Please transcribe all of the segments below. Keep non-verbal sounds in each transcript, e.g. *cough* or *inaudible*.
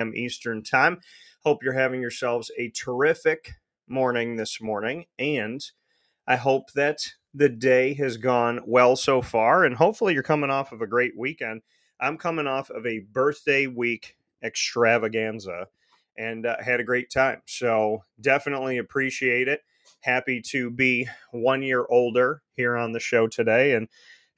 a.m. Eastern Time. Hope you're having yourselves a terrific morning this morning, and I hope that the day has gone well so far, and hopefully you're coming off of a great weekend. I'm coming off of a birthday week extravaganza and uh, had a great time. So definitely appreciate it. Happy to be one year older here on the show today and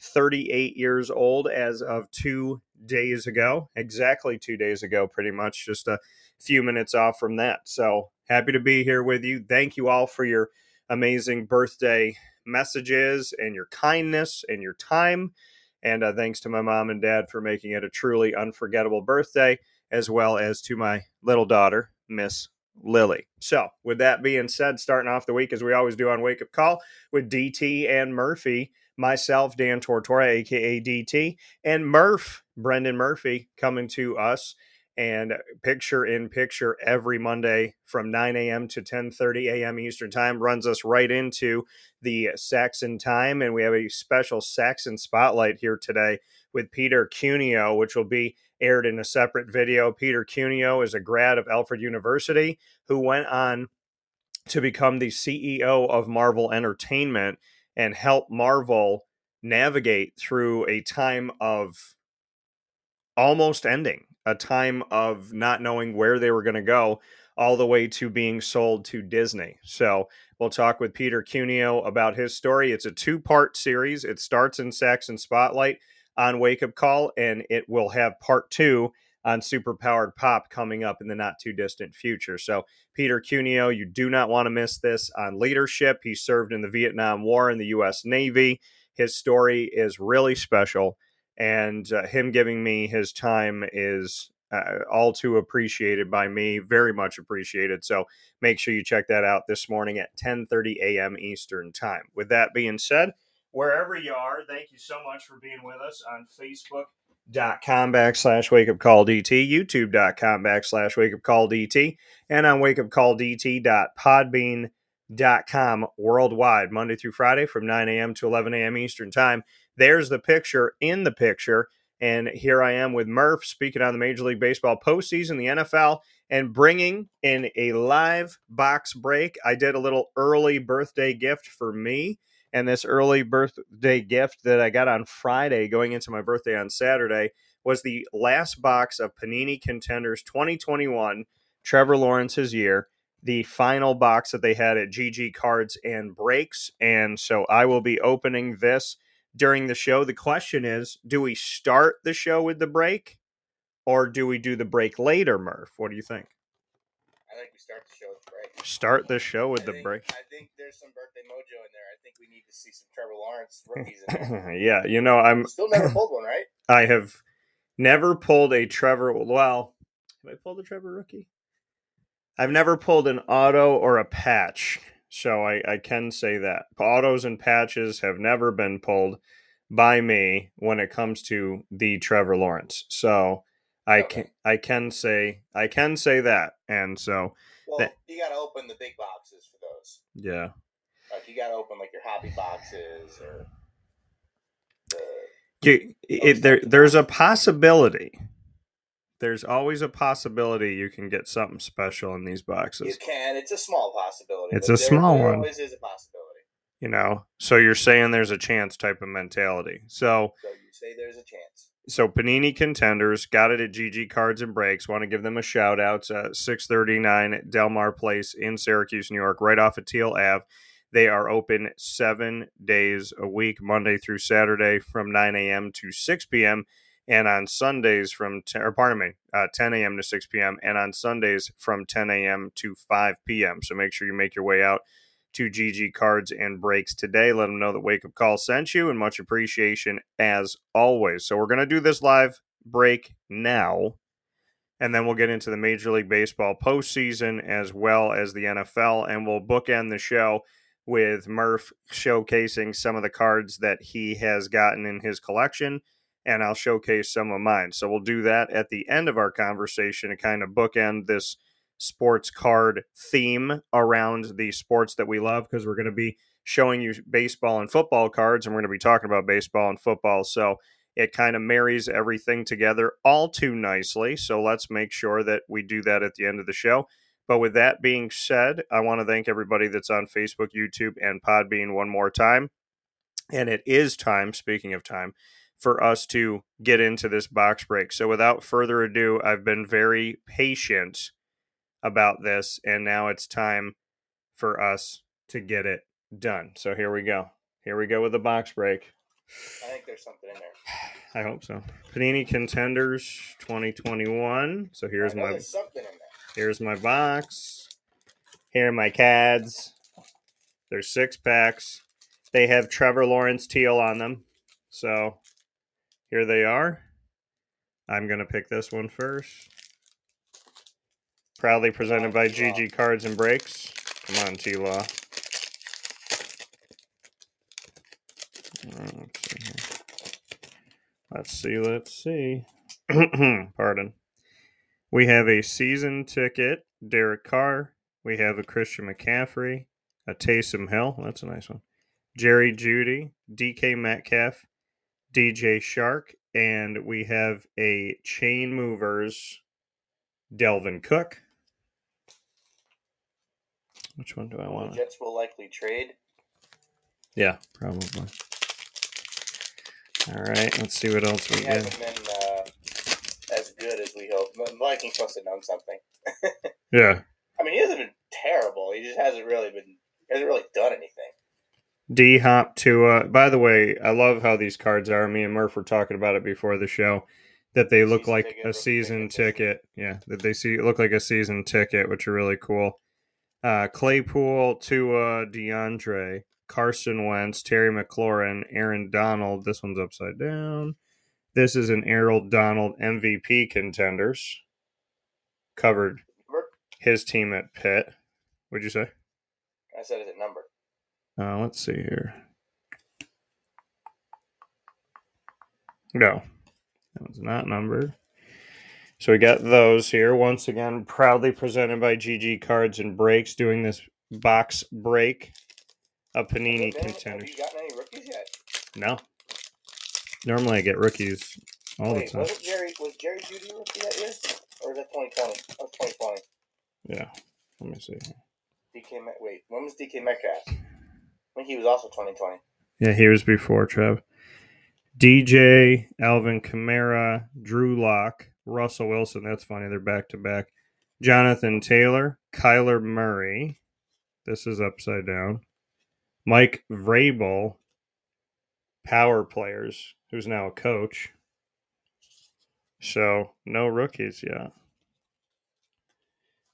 38 years old as of two days ago, exactly two days ago, pretty much, just a few minutes off from that. So happy to be here with you. Thank you all for your amazing birthday messages and your kindness and your time. And uh, thanks to my mom and dad for making it a truly unforgettable birthday, as well as to my little daughter, Miss Lily. So, with that being said, starting off the week as we always do on Wake Up Call with DT and Murphy, myself, Dan Tortora, aka DT, and Murph, Brendan Murphy, coming to us and picture in picture every Monday from 9 a.m. to 10:30 a.m. Eastern Time runs us right into the Saxon time, and we have a special Saxon spotlight here today with Peter Cuneo, which will be aired in a separate video. Peter Cuneo is a grad of Alfred University who went on to become the CEO of Marvel Entertainment and help Marvel navigate through a time of almost ending a time of not knowing where they were going to go all the way to being sold to Disney. So we'll talk with Peter Cuneo about his story. It's a two part series. It starts in Saxon Spotlight on Wake Up Call, and it will have part two on Superpowered Pop coming up in the not too distant future. So, Peter Cuneo, you do not want to miss this on leadership. He served in the Vietnam War in the U.S. Navy. His story is really special and uh, him giving me his time is uh, all too appreciated by me very much appreciated so make sure you check that out this morning at 10:30 a.m. Eastern time with that being said wherever you are thank you so much for being with us on facebook.com backslash wake up call dt youtube.com backslash wake up call dt and on wake up call dt dt.podbean.com worldwide monday through friday from 9 a.m to 11 a.m eastern time there's the picture in the picture. And here I am with Murph speaking on the Major League Baseball postseason, the NFL, and bringing in a live box break. I did a little early birthday gift for me. And this early birthday gift that I got on Friday, going into my birthday on Saturday, was the last box of Panini Contenders 2021, Trevor Lawrence's year, the final box that they had at GG Cards and Breaks. And so I will be opening this during the show. The question is do we start the show with the break or do we do the break later, Murph? What do you think? I think we start the show. Start the show with I the think, break. I think there's some birthday mojo in there. I think we need to see some Trevor Lawrence *laughs* rookies in there. yeah, you know, I'm Still never *clears throat* pulled one, right? I have never pulled a Trevor well, have I pulled a Trevor rookie? I've never pulled an auto or a patch. So I, I can say that. Autos and patches have never been pulled by me when it comes to the Trevor Lawrence. So I Okay. can I can say I can say that. And so Well, That- you got to open the big boxes for those. yeah. Like you got to open like your hobby boxes or the. You, it, there there's a possibility. There's always a possibility you can get something special in these boxes. You can. It's a small possibility. It's a there- small there one. Always is a possibility. You know. So you're saying there's a chance type of mentality. So So you say there's a chance. So Panini contenders got it at GG Cards and Breaks. Want to give them a shout out. It's at 639 Delmar Place in Syracuse, New York, right off of Teal Ave. They are open seven days a week, Monday through Saturday from 9 a.m. to 6 p.m. And on Sundays from 10, or pardon me, uh, 10 a.m. to 6 p.m. And on Sundays from 10 a.m. to 5 p.m. So make sure you make your way out to GG Cards and Breaks today. Let them know that Wake Up Call sent you, and much appreciation as always. So we're gonna do this live break now, and then we'll get into the Major League Baseball postseason as well as the NFL, and we'll bookend the show with Murph showcasing some of the cards that he has gotten in his collection. And I'll showcase some of mine. So we'll do that at the end of our conversation to kind of bookend this sports card theme around the sports that we love because we're going to be showing you baseball and football cards and we're going to be talking about baseball and football. So It kind of marries everything together all too nicely. So let's make sure that we do that at the end of the show. But with that being said, I want to thank everybody that's on Facebook, YouTube, and Podbean one more time. And it is time, speaking of time, for us to get into this box break. So without further ado, I've been very patient about this, and now it's time for us to get it done. So here we go. Here we go with the box break. I think there's something in there. *sighs* I hope so. Panini Contenders 2021. So here's my something in there. here's my box. Here are my cads. There's six packs. They have Trevor Lawrence teal on them. So here they are. I'm gonna pick this one first. Proudly presented by GG Cards and Breaks. Come on, T Law. Let's see, let's see. *clears throat* Pardon. We have a season ticket, Derek Carr. We have a Christian McCaffrey, a Taysom Hill. That's a nice one. Jerry Jeudy, DK Metcalf, DJ Chark, and we have a Chain Movers, Dalvin Cook. Which one do I The want? Jets will likely trade. Yeah, probably. All right, let's see what else we get. hasn't been uh, as good as we hoped. The Vikings must have done something. *laughs* Yeah, I mean, he hasn't been terrible. He just hasn't really been. Hasn't really done anything. D Hop to. Uh, by the way, I love how these cards are. Me and Murph were talking about it before the show. That they look Season like a season ticket. ticket. Yeah, that they see look like a season ticket, which are really cool. Uh, Claypool to uh, DeAndre, Carson Wentz, Terry McLaurin, Aaron Donald. This one's upside down. This is an Aaron Donald MVP contenders. Covered his team at Pitt. What'd you say? I said, is it numbered? Uh, let's see here. No, that one's not numbered. So we got those here. Once again, proudly presented by GG Cards and Breaks, doing this box break of Panini contenders. Have you gotten any rookies yet? No. Normally I get rookies all the time. was Jerry? Was Jerry Jeudy rookie that year, or was that 2020? That was 2020. Yeah. Let me see. DK. Met- wait, when was DK Metcalf? I think he was also 2020. Yeah, here's before Trev. DJ, Alvin Kamara, Drew Lock, Russell Wilson. That's funny. They're back to back. Jonathan Taylor, Kyler Murray. This is upside down. Mike Vrabel, power players, who's now a coach. So no rookies yet.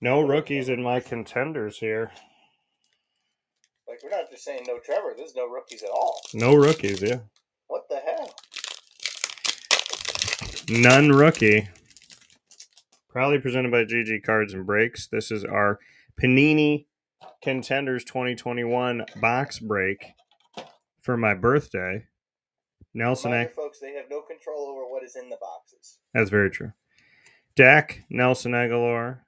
No rookies in my contenders here. Like we're not just saying no Trevor. There's no rookies at all. No rookies, yeah. What the hell? None rookie. Proudly presented by GG Cards and Breaks. This is our Panini Contenders 2021 box break for my birthday. Nelson, Reminder, folks, they have no control over what is in the boxes. that's very true. Dak, Nelson Agholor,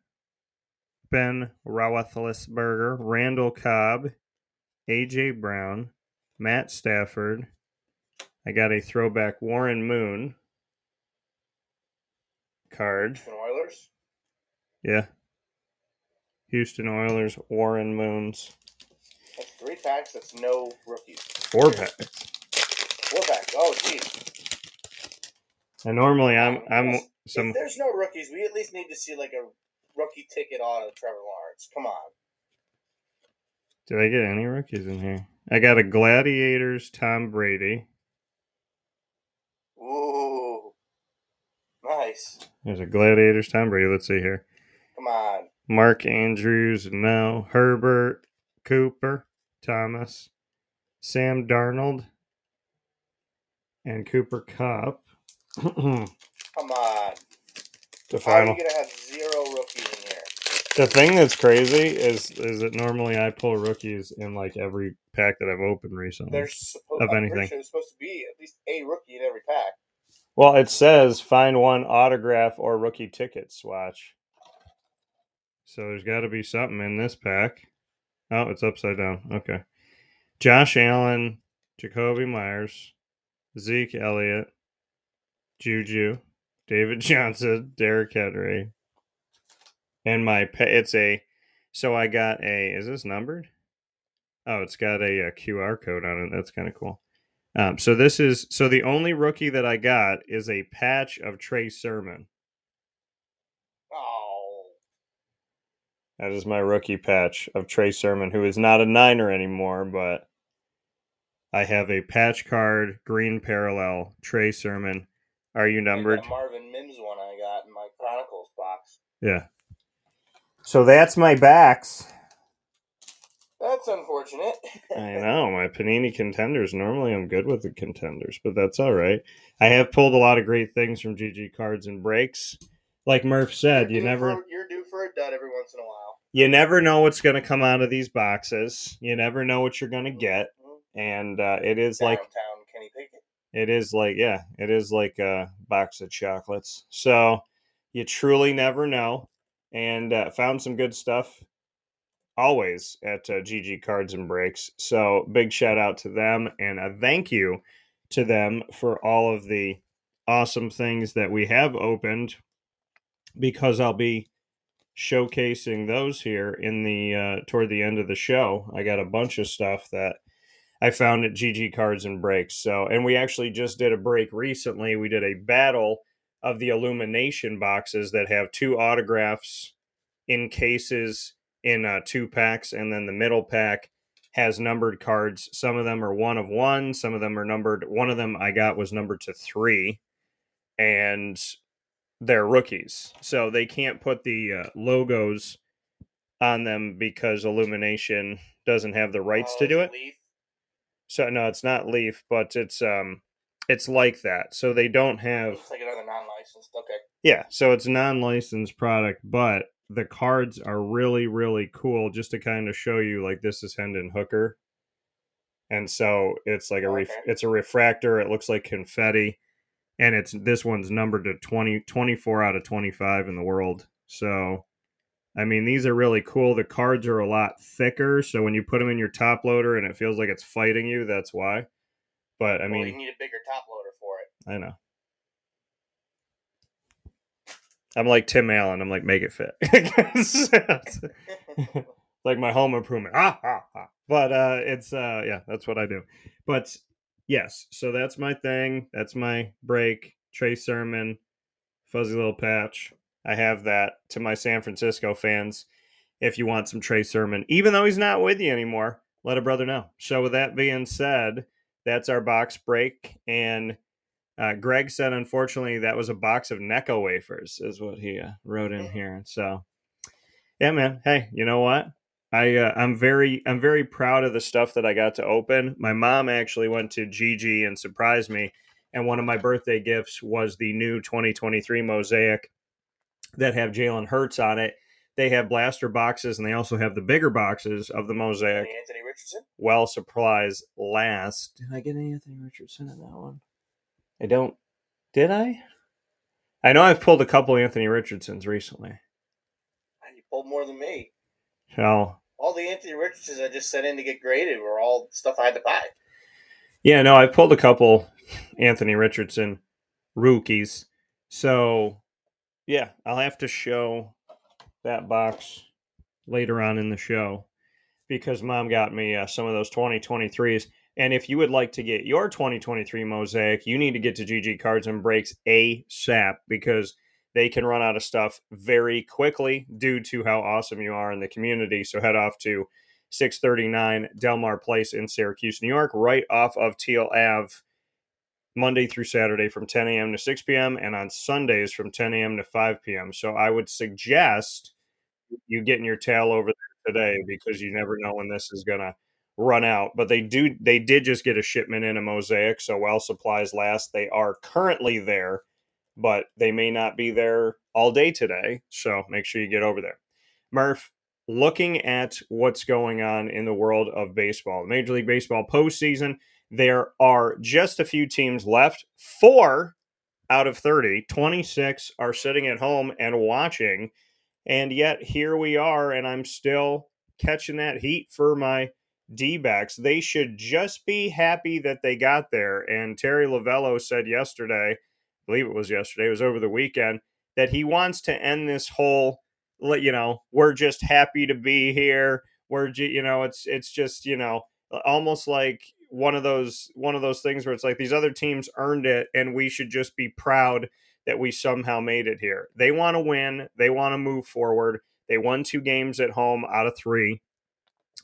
Ben Roethlisberger, Randall Cobb, AJ Brown, Matt Stafford. I got a throwback Warren Moon card. Houston Oilers. Yeah. Houston Oilers, Warren Moons, That's three packs. That's no rookies. four packs. Four packs. Oh, geez. And normally I'm I'm Yes. some there's no rookies, we at least need to see like a rookie ticket on of Trevor Lawrence. Come on. did I get any rookies in here? I got a Gladiators Tom Brady. Ooh. Nice. There's a Gladiators Tom Brady. Let's see here. Come on. Mark Andrews, no. Herbert, Cooper, Thomas, Sam Darnold, and Cooper Kupp. *clears throat* Come on. How are final. you gonna have zero rookies in here? The thing that's crazy is is that normally I pull rookies in like every pack that I've opened recently. There's supposed, Of I'm anything. sure there's supposed to be at least a rookie in every pack. Well, it says find one autograph or rookie ticket swatch. So there's got to be something in this pack. Oh, it's upside down. Okay. Josh Allen, Jakobi Meyers, Zeke Elliott, Juju, David *laughs* Johnson, Derrick Henry, and my pet. It's a. So I got a. Is this numbered? Oh, it's got a, uh, a QR code on it. That's kind of cool. Um, so this is so the only rookie that I got is a patch of Trey Sermon. Oh, That is my rookie patch of Trey Sermon, who is not a Niner anymore, but I have a patch card, green parallel, Trey Sermon. Are you numbered? Marvin Mims one I got in my Chronicles box. Yeah. So that's my backs. That's unfortunate. *laughs* I know my Panini contenders. Normally, I'm good with the contenders, but that's all right. I have pulled a lot of great things from GG Cards and Breaks. Like Murph said, you never for- you're due for a dud every once in a while. you never know what's going to come out of these boxes. You never know what you're going to get, Mhm. and uh, it is like Kenny Pickett. it is like yeah, it is like a box of chocolates. So you truly never know, and uh, found some good stuff always at uh, GG Cards and Breaks. So big shout out to them and a thank you to them for all of the awesome things that we have opened because I'll be showcasing those here in the uh, toward the end of the show. I got a bunch of stuff that I found at GG Cards and Breaks. So, and we actually just did a break recently. We did a battle of the illumination boxes that have two autographs in cases in uh, two packs, and then the middle pack has numbered cards. Some of them are one of one, some of them are numbered. One of them I got was numbered to three, and they're rookies, so they can't put the uh, logos on them because Illumination doesn't have the rights Oh, to do it. Leaf. So no, it's not Leaf, but it's um, it's like that. So they don't have Looks like another non-licensed. Okay. yeah, so it's non-licensed product, but the cards are really really cool just to kind of show you like this is Hendon Hooker. And so it's like a oh, ref- Okay. it's a refractor, it looks like confetti and it's this one's numbered to 20 24 out of 25 in the world. So I mean, these are really cool. The cards are a lot thicker, so when you put them in your top loader and it feels like it's fighting you, that's why. But I well, you need a bigger top loader for it. I know. I'm like Tim Allen. I'm like, make it fit. *laughs* *laughs* like my home improvement. Ah, ah, ah. But uh, it's uh, yeah, that's what I do. But yes, so that's my thing. That's my break. Trey Sermon, fuzzy little patch. I have that to my San Francisco fans. If you want some Trey Sermon, even though he's not with you anymore, let a brother know. So with that being said, that's our box break. And uh, Greg said, unfortunately, that was a box of Necco wafers, is what he uh, wrote in here. So, yeah, man. Hey, you know what? I uh, I'm very I'm very proud of the stuff that I got to open. My mom actually went to GG and surprised me, and one of my birthday gifts was the new 2023 mosaic that have Jalen Hurts on it. They have blaster boxes, and they also have the bigger boxes of the mosaic. Anthony Richardson. Well, surprise last. Did I get any Anthony Richardson in that one? I don't. Did I? I know I've pulled a couple Anthony Richardsons recently. You pulled more than me. So All the Anthony Richardsons I just sent in to get graded were all stuff I had to buy. yeah, no, I've pulled a couple Anthony Richardson rookies. So yeah, I'll have to show that box later on in the show because mom got me uh, some of those 2023s. And if you would like to get your 2023 mosaic, you need to get to GG Cards and Breaks ASAP because they can run out of stuff very quickly due to how awesome you are in the community. So head off to 639 Delmar Place in Syracuse, New York, right off of Teal Ave, Monday through Saturday from 10 a.m. to 6 p.m. and on Sundays from 10 a.m. to 5 p.m. So I would suggest you getting your tail over there today because you never know when this is gonna run out. But they do they did just get a shipment in a mosaic, so while supplies last, they are currently there, but they may not be there all day today. So make sure you get over there. Murph, looking at what's going on in the world of baseball, Major League Baseball postseason, there are just a few teams left. Four out of 30, 26 are sitting at home and watching. And yet here we are, and I'm still catching that heat for my D backs. They should just be happy that they got there. And Torey Lovullo said yesterday, I believe it was yesterday, it was over the weekend, that he wants to end this whole, you know, we're just happy to be here. We're, you know, it's it's just, you know, almost like one of those one of those things where it's like these other teams earned it and we should just be proud that we somehow made it here. They want to win, they want to move forward. They won two games at home out of 3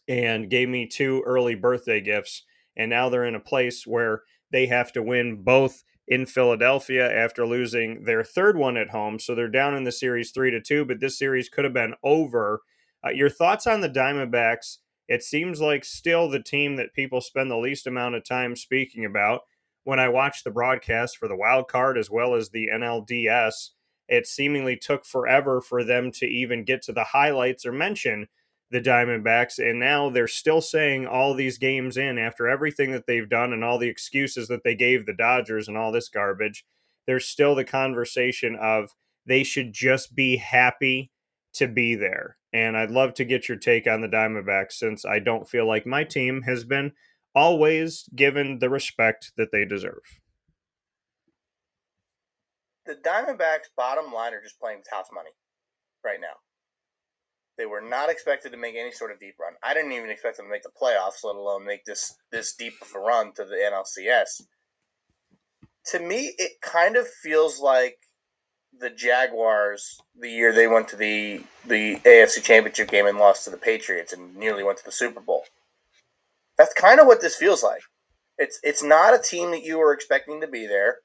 and gave me two early birthday gifts and now they're in a place where they have to win both in Philadelphia after losing their third one at home. So they're down in the series 3 to 2, but this series could have been over. Uh, your thoughts on the Diamondbacks it seems like still the team that people spend the least amount of time speaking about. When I watched the broadcast for the wild card as well as the NLDS, it seemingly took forever for them to even get to the highlights or mention the Diamondbacks. And now they're still saying all these games in after everything that they've done and all the excuses that they gave the Dodgers and all this garbage. There's still the conversation of they should just be happy to be there. And I'd love to get your take on the Diamondbacks since I don't feel like my team has been always given the respect that they deserve. The Diamondbacks' bottom line are just playing with house money right now. They were not expected to make any sort of deep run. I didn't even expect them to make the playoffs, let alone make this this deep of a run to the NLCS. To me, it kind of feels like the Jaguars the year they went to the the AFC Championship game and lost to the Patriots and nearly went to the Super Bowl. That's kind of what this feels like. It's it's not a team that you were expecting to be there.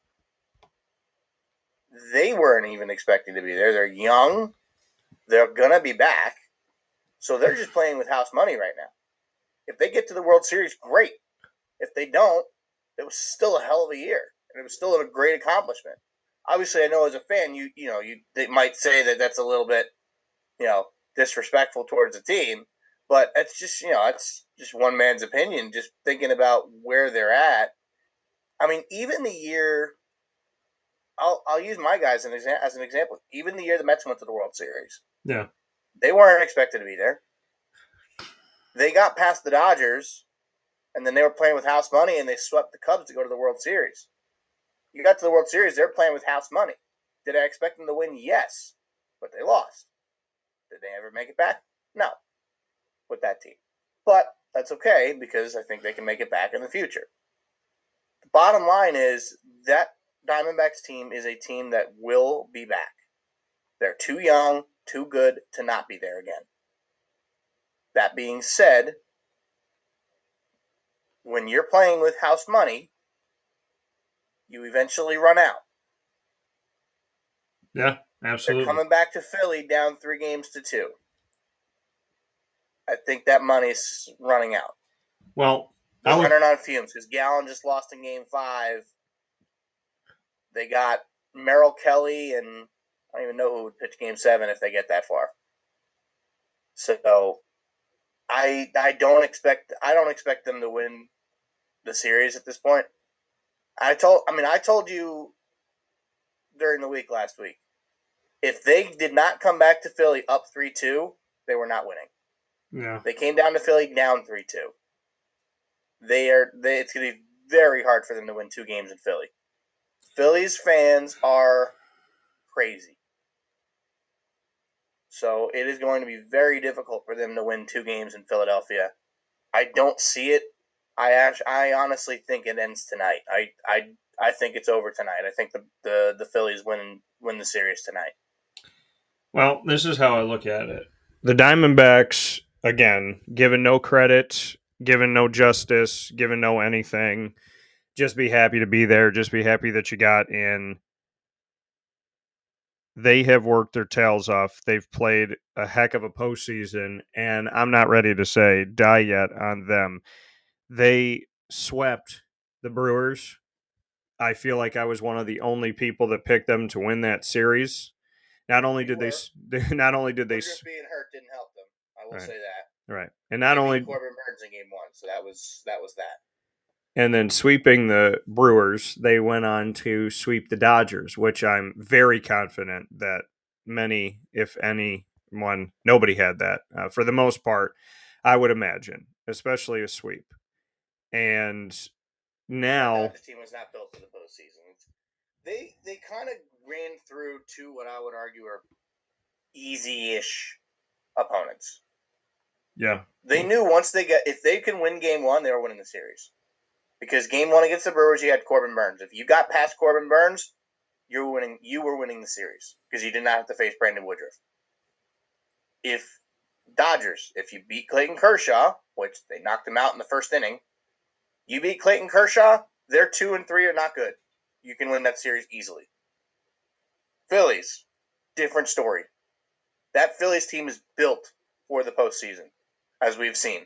They weren't even expecting to be there. They're young. They're gonna be back. So they're just playing with house money right now. If they get to the World Series, great. If they don't, it was still a hell of a year. And it was still a great accomplishment obviously, I know as a fan, you you know you they might say that that's a little bit you know disrespectful towards the team, but it's just you know it's just one man's opinion. Just thinking about where they're at. I mean, even the year. I'll, I'll use my guys as an, as an example. Even the year the Mets went to the World Series, yeah, they weren't expected to be there. They got past the Dodgers, and then they were playing with house money, and they swept the Cubs to go to the World Series. You got to the World Series, they're playing with house money. Did I expect them to win? Yes, but they lost. Did they ever make it back? No, with that team. But that's okay because I think they can make it back in the future. The bottom line is that Diamondbacks team is a team that will be back. They're too young, too good to not be there again. That being said, when you're playing with house money, you eventually run out. Yeah, absolutely. They're coming back to Philly down three games to two. I think that money's running out. Well, they're would... running on fumes because Gallen just lost in Game Five. They got Merrill Kelly, and I don't even know who would pitch Game Seven if they get that far. So, I I don't expect I don't expect them to win the series at this point. I told, I mean, I told you during the week last week. If they did not come back to Philly up three two, they were not winning. Yeah, they came down to Philly down three two. They are. They, it's going to be very hard for them to win two games in Philly. Philly's fans are crazy. So it is going to be very difficult for them to win two games in Philadelphia. I don't see it I actually, I honestly think it ends tonight. I, I, I think it's over tonight. I think the, the, the Phillies win win the series tonight. Well, this is how I look at it. The Diamondbacks, again, given no credit, given no justice, given no anything, just be happy to be there. Just be happy that you got in. They have worked their tails off. They've played a heck of a postseason, and I'm not ready to say die yet on them they swept the Brewers. I feel like I was one of the only people that picked them to win that series. Not only did they, *laughs* not only did they, being hurt didn't help them. I will right. say that. Right, and not only Corbin Burnes in game one, so that was that was that. And then sweeping the Brewers, they went on to sweep the Dodgers, which I'm very confident that many, if any one, nobody had that uh, for the most part. I would imagine, especially a sweep and now the team was not built for the postseason. they they kind of ran through two what I would argue are easy-ish opponents. Yeah. They knew once they get if they can win game one, they were winning the series. Because game one against the Brewers, you had Corbin Burnes. If you got past Corbin Burnes, you were winning. You were winning the series because you did not have to face Brandon Woodruff. If Dodgers, if you beat Clayton Kershaw, which they knocked him out in the first inning, you beat Clayton Kershaw. They're two and three are not good. You can win that series easily. Phillies, different story. That Phillies team is built for the postseason, as we've seen.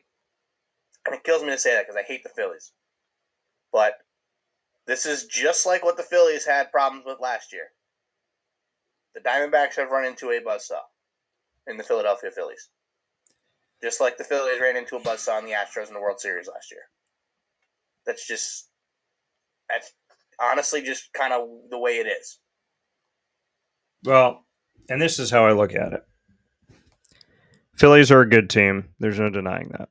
And it kills me to say that because I hate the Phillies. But this is just like what the Phillies had problems with last year. The Diamondbacks have run into a buzzsaw in the Philadelphia Phillies. Just like the Phillies ran into a buzzsaw in the Astros in the World Series last year. That's just that's honestly just kind of the way it is. Well, and this is how I look at it. Phillies are a good team. There's no denying that.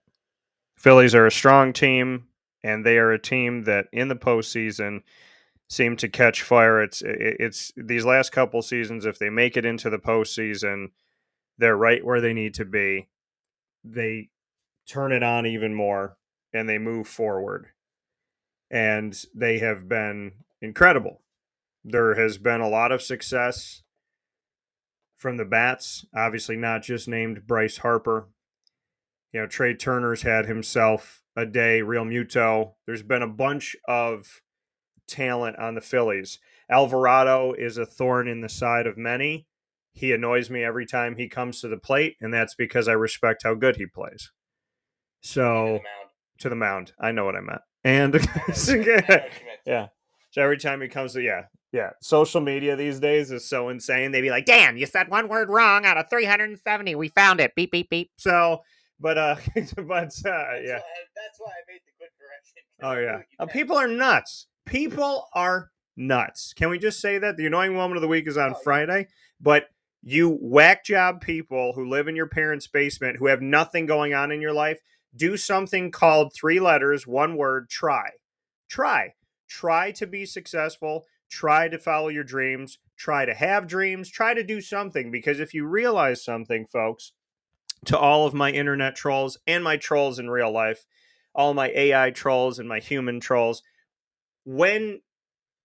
Phillies are a strong team, and they are a team that in the postseason seem to catch fire. It's it's these last couple seasons. If they make it into the postseason, they're right where they need to be. They turn it on even more, and they move forward. And they have been incredible. There has been a lot of success from the bats. Obviously, not just named Bryce Harper. You know, Trey Turner's had himself a day, Realmuto. There's been a bunch of talent on the Phillies. Alvarado is a thorn in the side of many. He annoys me every time he comes to the plate, and that's because I respect how good he plays. So, to the mound. I know what I meant. And, *laughs* *laughs* yeah. So every time he comes to, yeah, yeah. Social media these days is so insane. They'd be like, Dan, you said one word wrong out of 370. We found it. Beep, beep, beep. So, but, uh, *laughs* but, uh, yeah. That's why, that's why I made the quick correction. Oh, yeah. Uh, people are nuts. People are nuts. Can we just say that? The annoying moment of the week is on Oh, yeah. Friday, but you whack job people who live in your parents' basement who have nothing going on in your life, do something called three letters, one word, try. Try. Try to be successful. Try to follow your dreams. Try to have dreams. Try to do something because if you realize something, folks, to all of my internet trolls and my trolls in real life, all my AI trolls and my human trolls, when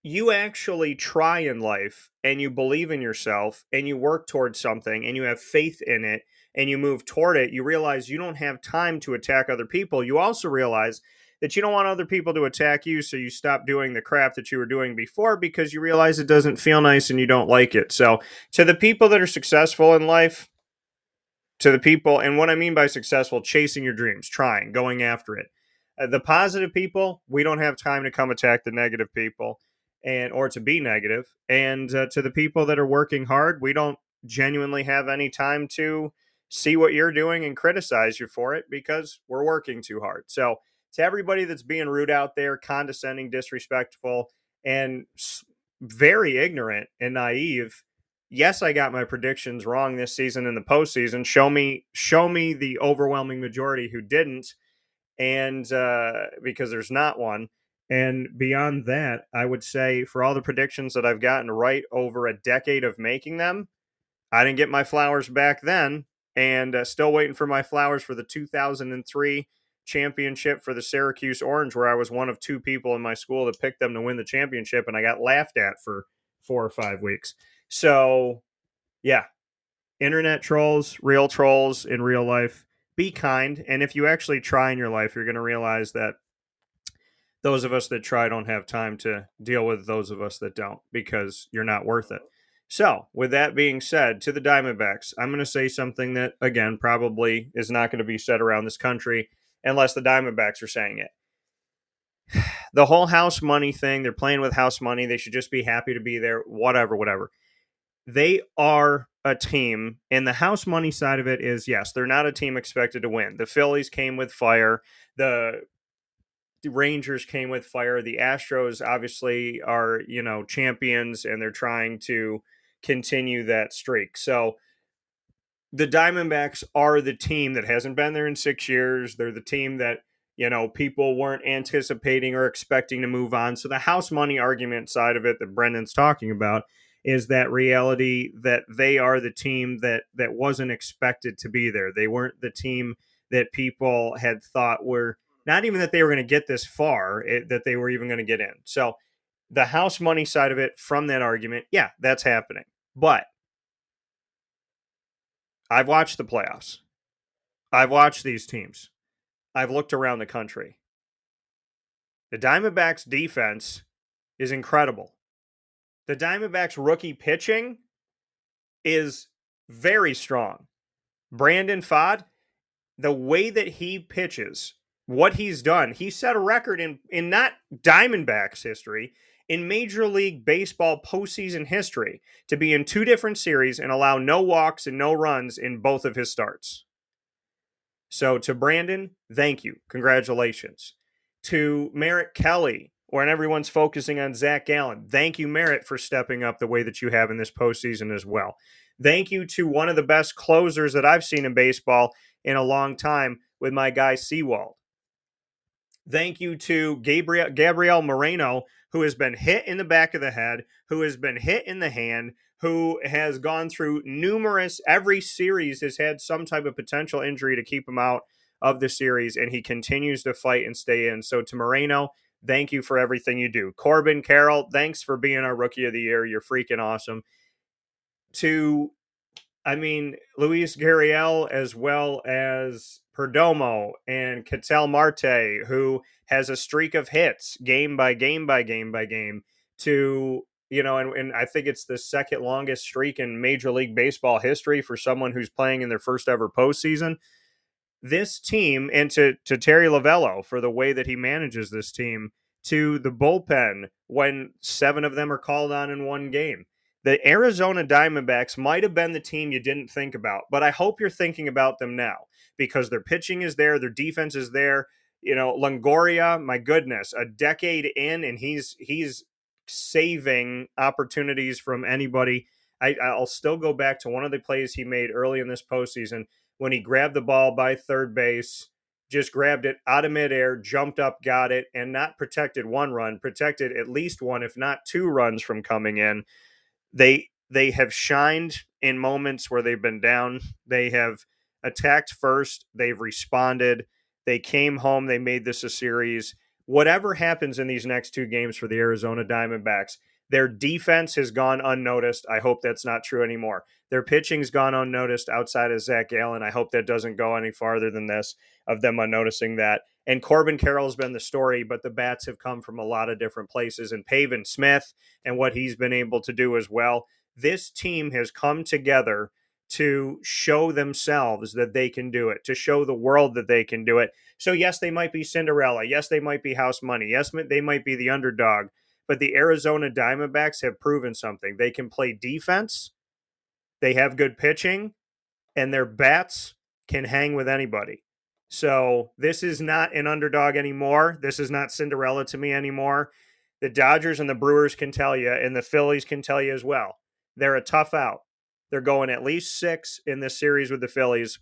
you actually try in life and you believe in yourself and you work towards something and you have faith in it and you move toward it, you realize you don't have time to attack other people. You also realize that you don't want other people to attack you, so you stop doing the crap that you were doing before because you realize it doesn't feel nice and you don't like it. So, to the people that are successful in life, to the people, and what I mean by successful, chasing your dreams, trying, going after it. Uh, the positive people, we don't have time to come attack the negative people and or to be negative and uh, to the people that are working hard we don't genuinely have any time to see what you're doing and criticize you for it because we're working too hard so to everybody that's being rude out there condescending disrespectful and very ignorant and naive yes i got my predictions wrong this season in the postseason show me show me the overwhelming majority who didn't and uh, because there's not one and beyond that, I would say for all the predictions that I've gotten right over a decade of making them, I didn't get my flowers back then, and uh, still waiting for my flowers for the 2003 championship for the Syracuse Orange, where I was one of two people in my school that picked them to win the championship, and I got laughed at for four or five weeks. So, yeah, internet trolls, real trolls in real life, be kind. And if you actually try in your life, you're going to realize that those of us that try don't have time to deal with those of us that don't because you're not worth it. So, with that being said, to the Diamondbacks, I'm going to say something that, again, probably is not going to be said around this country unless the Diamondbacks are saying it. *sighs* The whole house money thing, they're playing with house money. They should just be happy to be there, whatever, whatever. They are a team, and the house money side of it is yes, they're not a team expected to win. The Phillies came with fire. The Rangers came with fire. The Astros obviously are, you know, champions and they're trying to continue that streak. So the Diamondbacks are the team that hasn't been there in 6 years. They're the team that, you know, people weren't anticipating or expecting to move on. So the house money argument side of it that Brendan's talking about is that reality that they are the team that that wasn't expected to be there. They weren't the team that people had thought were not even that they were going to get this far, it, that they were even going to get in. So the house money side of it from that argument, yeah, that's happening. But I've watched the playoffs. I've watched these teams. I've looked around the country. The Diamondbacks defense is incredible. The Diamondbacks rookie pitching is very strong. Brandon Pfaadt, the way that he pitches, what he's done, he set a record in, in not Diamondbacks history, in Major League Baseball postseason history to be in two different series and allow no walks and no runs in both of his starts. So to Brandon, thank you. Congratulations. To Merrill Kelly, when everyone's focusing on Zach Gallen, thank you, Merrill, for stepping up the way that you have in this postseason as well. Thank you to one of the best closers that I've seen in baseball in a long time with my guy Sewald. Thank you to Gabriel Gabriel Moreno, who has been hit in the back of the head, who has been hit in the hand, who has gone through numerous, every series has had some type of potential injury to keep him out of the series, and he continues to fight and stay in. So to Moreno, thank you for everything you do. Corbin Carroll, thanks for being our rookie of the year. You're freaking awesome. To, I mean, Luis Gurriel as well as Perdomo and Ketel Marte, who has a streak of hits game by game by game by game, to you know, and, and I think it's the second longest streak in Major League Baseball history for someone who's playing in their first ever postseason. This team, and to, to Torey Lovullo for the way that he manages this team, to the bullpen when seven of them are called on in one game. The Arizona Diamondbacks might have been the team you didn't think about, but I hope you're thinking about them now because their pitching is there, their defense is there. You know, Longoria, my goodness, a decade in, and he's he's saving opportunities from anybody. I, I'll still go back to one of the plays he made early in this postseason when he grabbed the ball by third base, just grabbed it out of midair, jumped up, got it, and not protected one run, protected at least one, if not two runs from coming in. They they have shined in moments where they've been down. They have attacked first. They've responded. They came home. They made this a series whatever happens in these next two games for the Arizona Diamondbacks, their defense has gone unnoticed. I hope that's not true anymore. Their pitching's gone unnoticed outside of Zach Gallen. I hope that doesn't go any farther than this of them unnoticing that. And Corbin Carroll's been the story, but the bats have come from a lot of different places. And Pavin Smith and what he's been able to do as well. This team has come together to show themselves that they can do it, to show the world that they can do it. So, yes, they might be Cinderella. Yes, they might be house money. Yes, they might be the underdog. But the Arizona Diamondbacks have proven something. They can play defense, they have good pitching, and their bats can hang with anybody. So, this is not an underdog anymore. This is not Cinderella to me anymore. The Dodgers and the Brewers can tell you, and the Phillies can tell you as well. They're a tough out. They're going at least six in this series with the Phillies.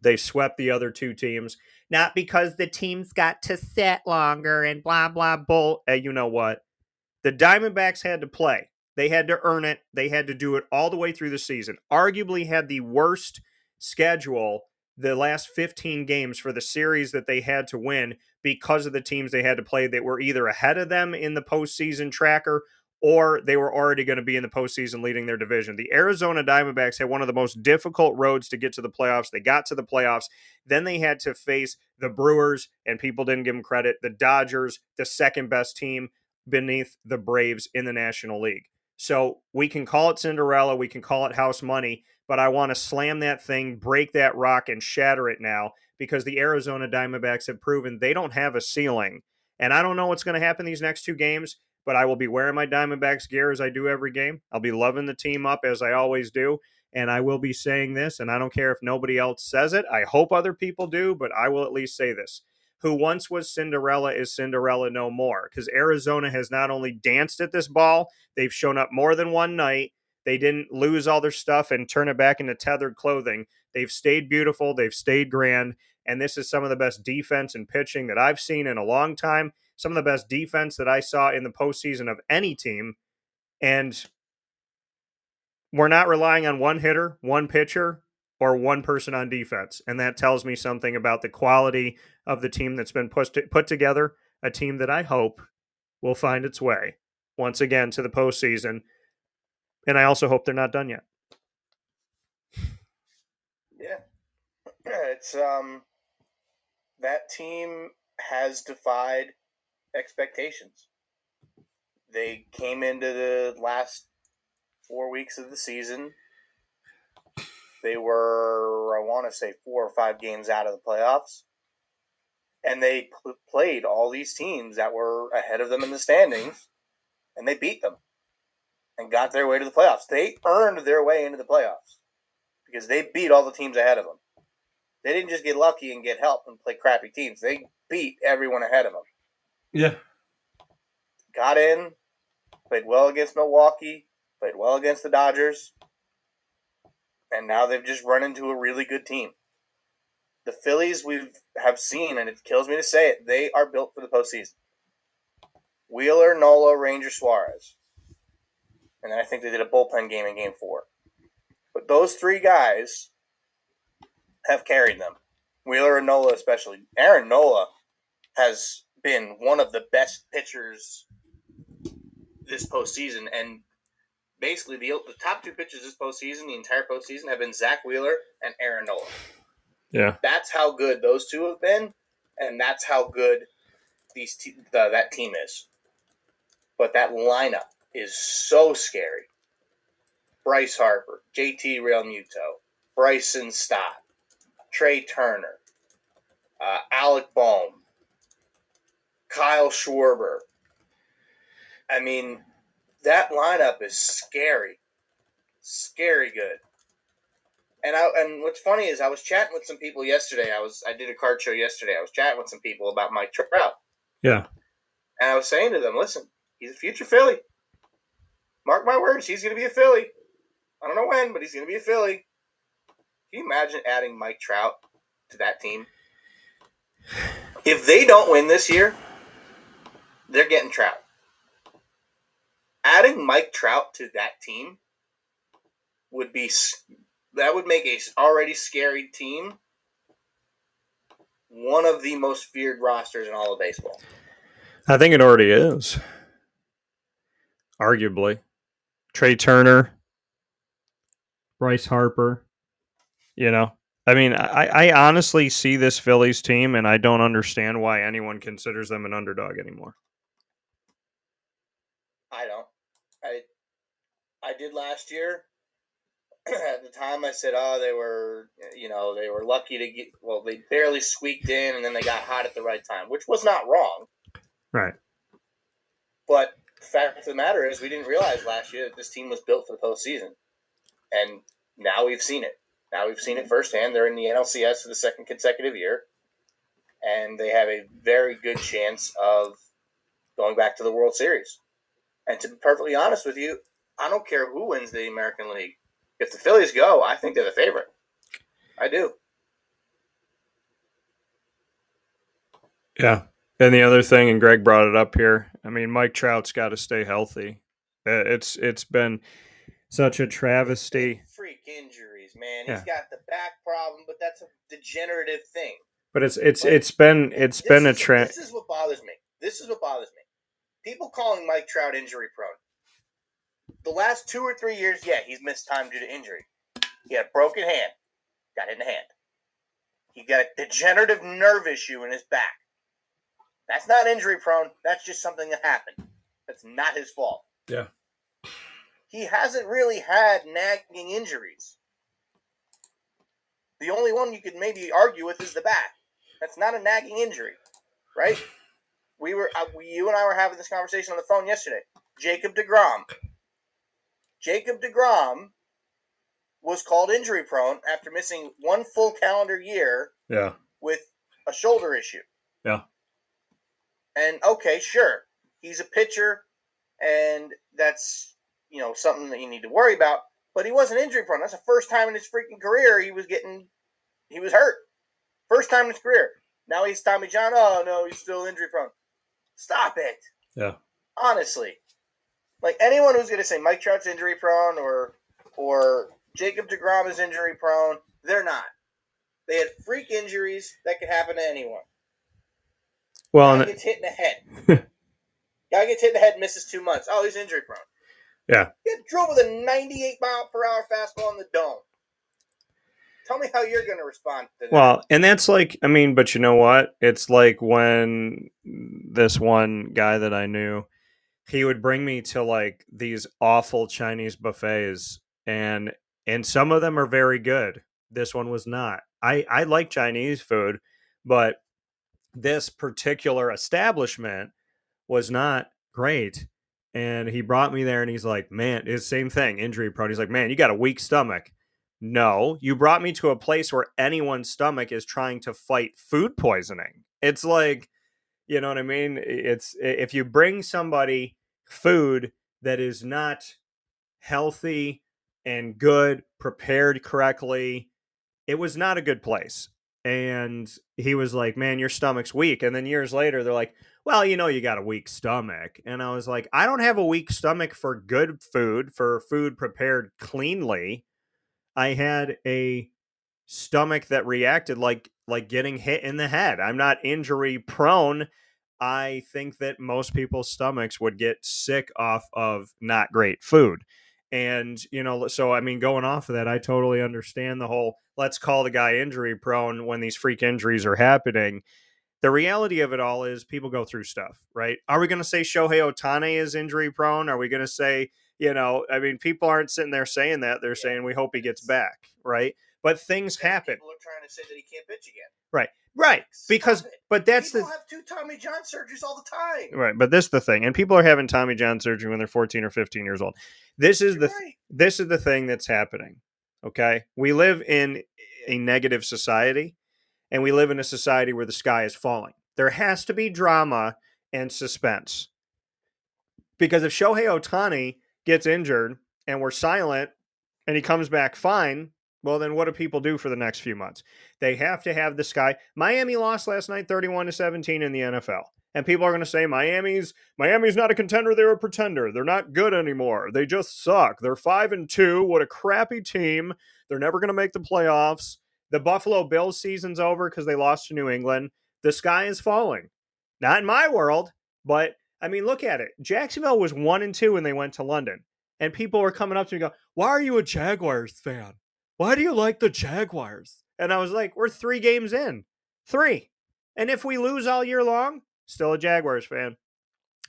They swept the other two teams, not because the teams got to sit longer and blah, blah, bull. Hey, eh, you know what? The Diamondbacks had to play. They had to earn it. They had to do it all the way through the season. Arguably had the worst schedule the last 15 games for the series that they had to win because of the teams they had to play that were either ahead of them in the postseason tracker or they were already going to be in the postseason leading their division. The Arizona Diamondbacks had one of the most difficult roads to get to the playoffs. They got to the playoffs. Then they had to face the Brewers, and people didn't give them credit, the Dodgers, the second best team beneath the Braves in the National League. So we can call it Cinderella, we can call it house money, but I want to slam that thing, break that rock, and shatter it now because the Arizona Diamondbacks have proven they don't have a ceiling. And I don't know what's going to happen these next two games but I will be wearing my Diamondbacks gear as I do every game. I'll be loving the team up as I always do. And I will be saying this, and I don't care if nobody else says it. I hope other people do, but I will at least say this. Who once was Cinderella is Cinderella no more. Because Arizona has not only danced at this ball, they've shown up more than one night. They didn't lose all their stuff and turn it back into tethered clothing. They've stayed beautiful, they've stayed grand, and this is some of the best defense and pitching that I've seen in a long time. Some of the best defense that I saw in the postseason of any team. And we're not relying on one hitter, one pitcher, or one person on defense. And that tells me something about the quality of the team that's been put, put together, a team that I hope will find its way once again to the postseason. And I also hope they're not done yet. Yeah. *clears throat* It's um that team has defied expectations. They came into the last four weeks of the season. They were, I want to say, four or five games out of the playoffs. And they pl- played all these teams that were ahead of them in the standings, and they beat them and got their way to the playoffs. They earned their way into the playoffs because they beat all the teams ahead of them. They didn't just get lucky and get help and play crappy teams. They beat everyone ahead of them. Yeah. Got in, played well against Milwaukee, played well against the Dodgers, and now they've just run into a really good team. The Phillies we have seen, and it kills me to say it, they are built for the postseason. Wheeler, Nola, Ranger, Suarez. And then I think they did a bullpen game in game four. But those three guys have carried them. Wheeler and Nola, especially. Aaron Nola has been one of the best pitchers this postseason, and basically the, the top two pitchers this postseason, the entire postseason, have been Zack Wheeler and Aaron Nola. Yeah, That's how good those two have been, and that's how good these te- the, that team is. But that lineup is so scary. Bryce Harper, JT Realmuto, Bryson Stott, Trea Turner, uh, Alec Bohm, Kyle Schwarber. I mean, that lineup is scary, scary good. And I and what's funny is I was chatting with some people yesterday. I was I did a card show yesterday. I was chatting with some people about Mike Trout, yeah, and I was saying to them, "Listen, he's a future Philly. Mark my words, he's going to be a Philly. I don't know when, but he's going to be a Philly." Can you imagine adding Mike Trout to that team? If they don't win this year, they're getting Trout. Adding Mike Trout to that team would be that would make a already scary team one of the most feared rosters in all of baseball. I think it already is. Arguably, Trea Turner, Bryce Harper. You know, I mean, I, I honestly see this Phillies team, and I don't understand why anyone considers them an underdog anymore. I don't. I I did last year. At the time, I said, "Oh, they were, you know, they were lucky to get. Well, they barely squeaked in, and then they got hot at the right time, which was not wrong. Right. But the fact of the matter is, we didn't realize last year that this team was built for the postseason, and now we've seen it. Now we've seen it firsthand. They're in the NLCS for the second consecutive year, and they have a very good chance of going back to the World Series. And to be perfectly honest with you, I don't care who wins the American League. If the Phillies go, I think they're the favorite. I do. Yeah. And the other thing, and Greg brought it up here. I mean, Mike Trout's got to stay healthy. Uh, It's it's been such a travesty, Freak injuries, man. Yeah. He's got the back problem, but that's a degenerative thing. but it's it's But it's been it's been a trend. This is what bothers me. This is what bothers me. People calling Mike Trout injury prone. The last two or three years, yeah, he's missed time due to injury. He had a broken hand, got hit in the hand. He got a degenerative nerve issue in his back. That's not injury prone. That's just something that happened. That's not his fault. Yeah. He hasn't really had nagging injuries. The only one you could maybe argue with is the back. That's not a nagging injury, right? We were, uh, we, you and I were having this conversation on the phone yesterday. Jacob Degrom. Jacob Degrom was called injury prone after missing one full calendar year Yeah. with a shoulder issue. Yeah. And okay, sure, he's a pitcher, and that's you know something that you need to worry about. but he wasn't injury prone. That's the first time in his freaking career he was getting, he was hurt. First time in his career. Now he's Tommy John. Oh no, he's still injury prone. Stop it. Yeah. Honestly, like anyone who's going to say Mike Trout's injury prone or or Jacob Degrom is injury prone, they're not. They had freak injuries that could happen to anyone. Well, Guy gets hit in the head. *laughs* Guy gets hit in the head, misses two months. Oh, he's injury prone. Yeah. He drove with a 98 mile per hour fastball in the dome. Tell me how you're going to respond to that. well, and that's like, I mean, but you know what? It's like when this one guy that I knew, he would bring me to like these awful Chinese buffets, and and some of them are very good. This one was not. I I like Chinese food, but this particular establishment was not great. And he brought me there and he's like, man, it's same thing, injury prone. He's like, man, you got a weak stomach. No, you brought me to a place where anyone's stomach is trying to fight food poisoning. It's like, you know what I mean? It's if you bring somebody food that is not healthy and good, prepared correctly, it was not a good place. And he was like, man, your stomach's weak. And then years later, they're like, well, you know, you got a weak stomach. And I was like, I don't have a weak stomach for good food, for food prepared cleanly. I had a stomach that reacted like like getting hit in the head. I'm not injury prone. I think that most people's stomachs would get sick off of not great food. And, you know, so I mean, going off of that, I totally understand the whole let's call the guy injury prone when these freak injuries are happening the reality of it all is people go through stuff, right? Are we going to say Shohei Ohtani is injury prone? Are we going to say, you know, I mean, people aren't sitting there saying that. They're saying we hope he gets back, right? But things happen, People are trying to say that he can't pitch again. right? Stop Because, but that's the people the have two Tommy John surgeries all the time. right. But this is the thing, and people are having Tommy John surgery when they're 14 or 15 years old. This is You're the right. this is the thing that's happening. Okay. We live in a negative society and we live in a society where the sky is falling. There has to be drama and suspense. Because if Shohei Ohtani gets injured and we're silent and he comes back fine, well, then what do people do for the next few months? They have to have this guy. Miami lost last night 31 to 17 in the NFL. And people are going to say Miami's Miami's not a contender, they're a pretender. They're not good anymore. They just suck. They're 5 and 2. What a crappy team. They're never going to make the playoffs. The Buffalo Bills season's over because they lost to New England. The sky is falling. Not in my world, but I mean, look at it. Jacksonville was 1 and 2 when they went to London. And people were coming up to me and go, Why are you a Jaguars fan? Why do you like the Jaguars? And I was like, We're three games in. Three. And if we lose all year long, still a Jaguars fan.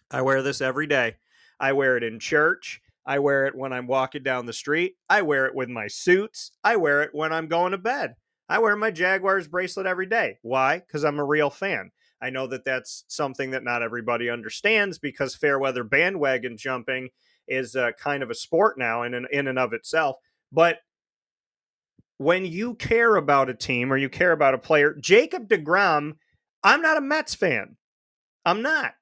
I wear this every day. I wear it in church. I wear it when I'm walking down the street. I wear it with my suits. I wear it when I'm going to bed. I wear my Jaguars bracelet every day. Why? Because I'm a real fan. I know that that's something that not everybody understands because fair weather bandwagon jumping is uh, kind of a sport now in, in and of itself. But when you care about a team or you care about a player, Jacob DeGrom, I'm not a Mets fan. I'm not.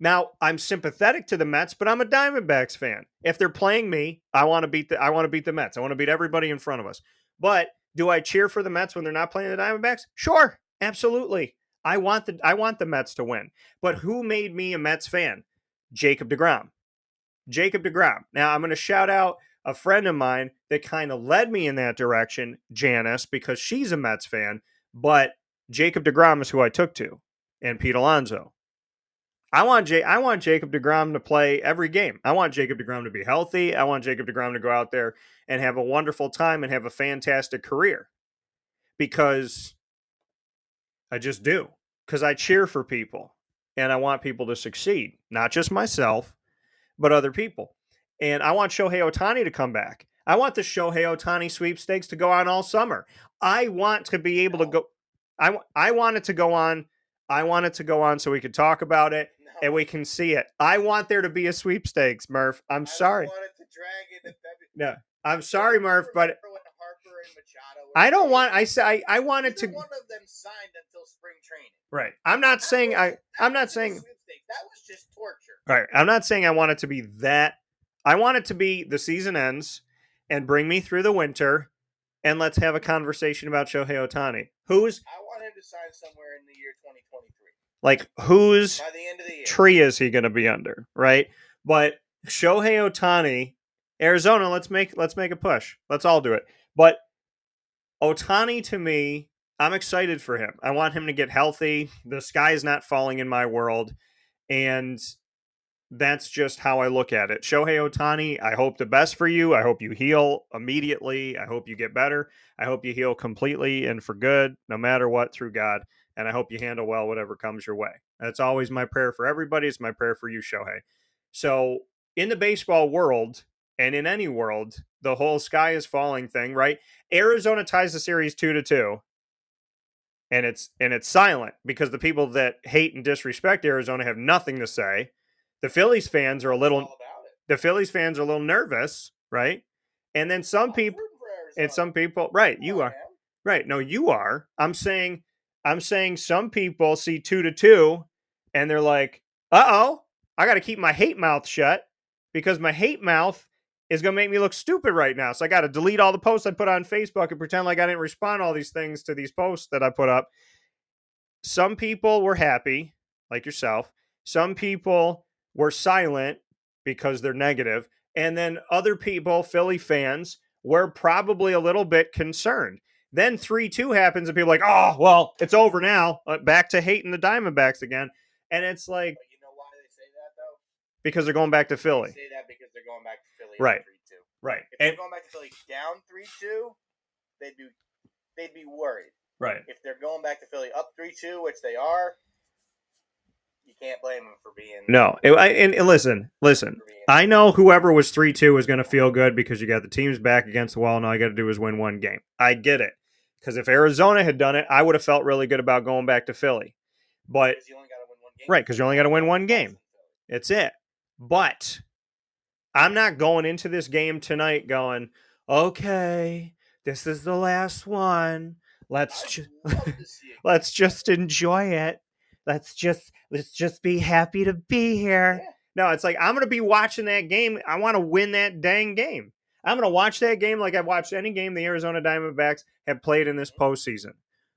Now, I'm sympathetic to the Mets, but I'm a Diamondbacks fan. If they're playing me, I want to beat the I want to beat the Mets. I want to beat everybody in front of us. But do I cheer for the Mets when they're not playing the Diamondbacks? Sure, absolutely. I want the I want the Mets to win. But who made me a Mets fan? Jacob DeGrom. Jacob DeGrom. Now, I'm going to shout out a friend of mine that kind of led me in that direction, Janice, because she's a Mets fan, but Jacob DeGrom is who I took to, and Pete Alonso. I want J- I want Jacob DeGrom to play every game. I want Jacob DeGrom to be healthy. I want Jacob DeGrom to go out there and have a wonderful time and have a fantastic career. Because I just do. Because I cheer for people and I want people to succeed, not just myself, but other people. And I want Shohei Ohtani to come back. I want the Shohei Ohtani sweepstakes to go on all summer. I want to be able to go. I, I want it to go on. I want it to go on so we can talk about it No. and we can see it. I want there to be a sweepstakes, Murph. I'm I sorry. don't want it to drag into February. No, I'm sorry, Murph, but Remember when Harper and Machado were I don't want. I say I, I wanted to. one of them signed until spring training. Right. I'm not That saying was- I. I'm not saying. that was just torture. All right. I'm not saying I want it to be that. I want it to be the season ends and bring me through the winter and let's have a conversation about Shohei Ohtani. Who's I want him to sign somewhere in the year 2023. like whose By the end of the year. tree is he going to be under, right? But Shohei Ohtani, Arizona, let's make let's make a push. Let's all do it. But Ohtani to me, I'm excited for him. I want him to get healthy. The sky is not falling in my world, and that's just how I look at it. Shohei Ohtani, I hope the best for you. I hope you heal immediately. I hope you get better. I hope you heal completely and for good, no matter what, through God. And I hope you handle well whatever comes your way. That's always my prayer for everybody. It's my prayer for you, Shohei. So, in the baseball world and in any world, the whole sky is falling thing, right? Arizona ties the series two to two. And it's and it's silent because the people that hate and disrespect Arizona have nothing to say. The Phillies fans are a little the Phillies fans are a little nervous, right? And then some people and some people right, you are. Right. No, you are. I'm saying I'm saying some people see 2 to 2 and they're like, "Uh-oh, I got to keep my hate mouth shut because my hate mouth is going to make me look stupid right now. So I got to delete all the posts I put on Facebook and pretend like I didn't respond all these things to these posts that I put up." Some people were happy, like yourself. Some people were silent because they're negative, and then other people, Philly fans, were probably a little bit concerned. Then 3 2 happens, and people are like, oh, well, it's over now. Uh, back to hating the Diamondbacks again. And it's like, you know why they say that though? because they're going back to Philly. They say that because they're going back to Philly. Right. Three two. Right. If they're And, going back to Philly down three two, they'd be they'd be worried. right. If they're going back to Philly up three two, which they are, you can't blame them for being No. And, I- and, and listen, listen. I know whoever was 3 2 is going to feel good because you got the teams back against the wall, and all you got to do is win one game. I get it. Because if Arizona had done it, I would have felt really good about going back to Philly. But because you only got to win one game. Right, 'cause you only gotta win one game. it's it. But I'm not going into this game tonight going, okay, this is the last one. Let's ju- love to see it. *laughs* let's just enjoy it. Let's just let's just be happy to be here. Yeah. No, it's like I'm gonna be watching that game. I want to win that dang game. I'm gonna watch that game like I've watched any game the Arizona Diamondbacks have played in this postseason.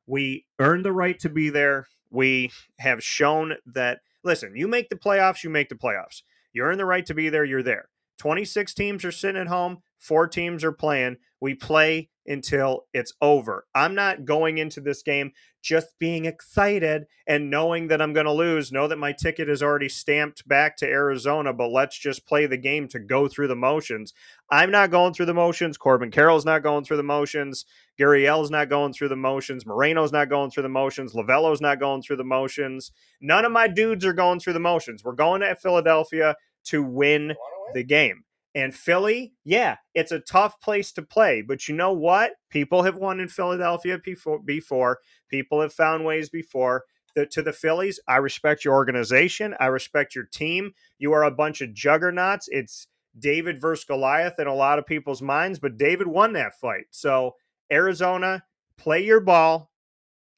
We earned the right to be there. We have shown that. Listen, you make the playoffs, you make the playoffs. You earn the right to be there. You're there. 26 teams are sitting at home. Four teams are playing. We play until it's over. I'm not going into this game just being excited and knowing that I'm going to lose, know that my ticket is already stamped back to Arizona, but let's just play the game to go through the motions. I'm not going through the motions. Corbin Carroll's not going through the motions. Gurriel's not going through the motions. Moreno's not going through the motions. Lovullo's not going through the motions. None of my dudes are going through the motions. We're going to Philadelphia to win the game. And Philly, yeah, it's a tough place to play, but you know what? People have won in Philadelphia before. People have found ways before. The, to the Phillies, I respect your organization. I respect your team. You are a bunch of juggernauts. It's David versus Goliath in a lot of people's minds, but David won that fight. So, Arizona, play your ball.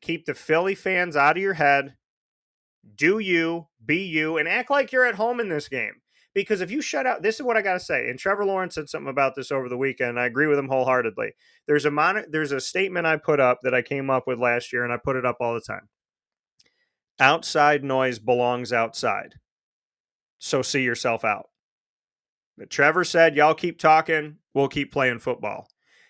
Keep the Philly fans out of your head. Do you, be you, and act like you're at home in this game because if you shut out this is what i got to say and trevor lawrence said something about this over the weekend i agree with him wholeheartedly. There's a mon- there's a statement i put up that i came up with last year and i put it up all the time. Outside noise belongs outside. So see yourself out. But trevor said y'all keep talking we'll keep playing football.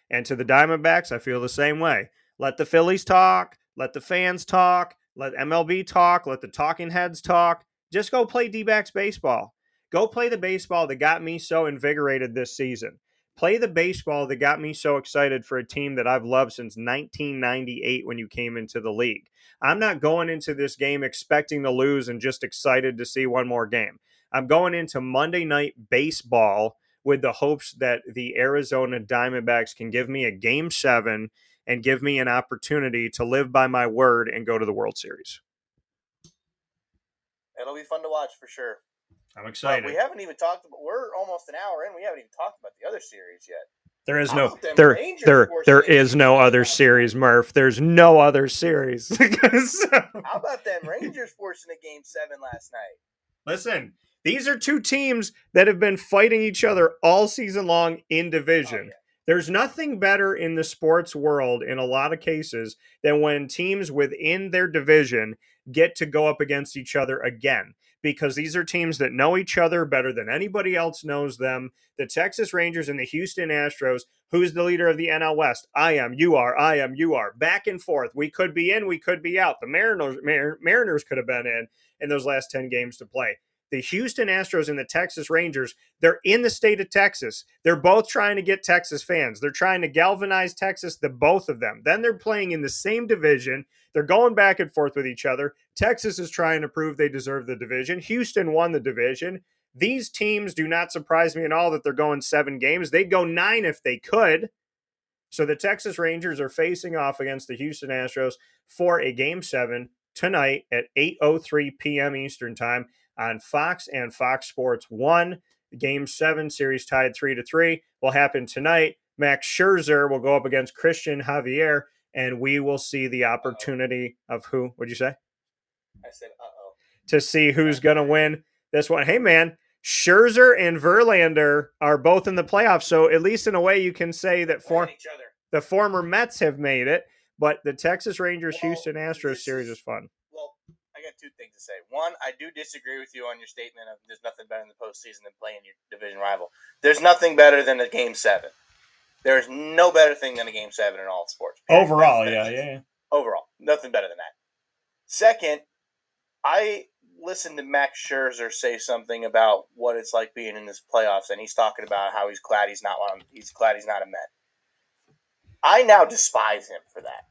And to the diamondbacks i feel the same way. Let the phillies talk let the fans talk let mlb talk let the talking heads talk. Just go play d-backs baseball Go play the baseball that got me so invigorated this season. Play the baseball that got me so excited for a team that I've loved since 1998 when you came into the league. I'm not going into this game expecting to lose and just excited to see one more game. I'm going into Monday night baseball with the hopes that the Arizona Diamondbacks can give me a game seven and give me an opportunity to live by my word and go to the World Series. It'll be fun to watch for sure. I'm But excited. we haven't even talked about. We're almost an hour in. We haven't even talked about the other series yet. There is no there there there is no other series, Murph. There's no other series. *laughs* So- How about them Rangers forcing a game seven last night? Listen, these are two teams that have been fighting each other all season long in Oh, division. yeah. There's nothing better in the sports world in a lot of cases than when teams within their division get to go up against each other again because these are teams that know each other better than anybody else knows them. The Texas Rangers and the Houston Astros. Who's the leader of the NL West? I am. You are. I am. You are. Back and forth. We could be in. We could be out. The Mariners, Mar- Mariners could have been in in those last 10 games to play the Houston Astros and the Texas Rangers, they're in the state of Texas. They're both trying to get Texas fans. They're trying to galvanize Texas, the both of them. Then they're playing in the same division. They're going back and forth with each other. Texas is trying to prove they deserve the division. Houston won the division. These teams do not surprise me at all that they're going seven games. They'd go nine if they could. So the Texas Rangers are facing off against the Houston Astros for a game seven tonight at 8:03 p.m. Eastern Time on Fox and Fox Sports 1. Game 7 series tied 3 to 3 will happen tonight. Max Scherzer will go up against Cristian Javier and we will see the opportunity Uh-oh. of who? What'd you say? I said uh-oh. To see who's going to win this one. Hey man, Scherzer and Verlander are both in the playoffs, so at least in a way you can say that for the former Mets have made it, but the Texas Rangers Houston Astros series is fun got two things to say. One, I do disagree with you on your statement of there's nothing better in the postseason than playing your division rival. There's nothing better than a game seven. There is no better thing than a game seven in all sports. Overall, yeah, yeah, yeah. Overall, nothing better than that. Second, I listened to Max Scherzer say something about what it's like being in this playoffs, and he's talking about how he's glad he's not one. He's glad he's not a Met. I now despise him for that.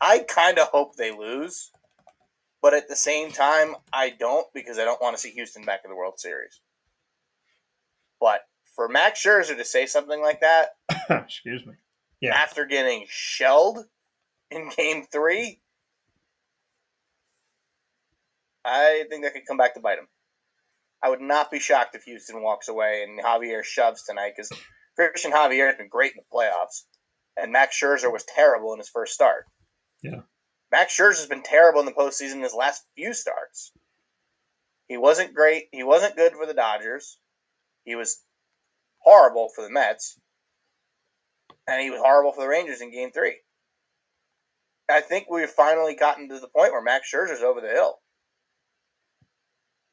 I kind of hope they lose but at the same time, I don't because I don't want to see Houston back in the World Series. But for Max Scherzer to say something like that, *coughs* excuse me, yeah, after getting shelled in Game Three, I think that could come back to bite him. I would not be shocked if Houston walks away and Javier shoves tonight because Cristian Javier has been great in the playoffs, and Max Scherzer was terrible in his first start. Yeah. Max Scherzer's been terrible in the postseason his last few starts. He wasn't great. He wasn't good for the Dodgers. He was horrible for the Mets. And he was horrible for the Rangers in game three. I think we've finally gotten to the point where Max Scherzer's over the hill.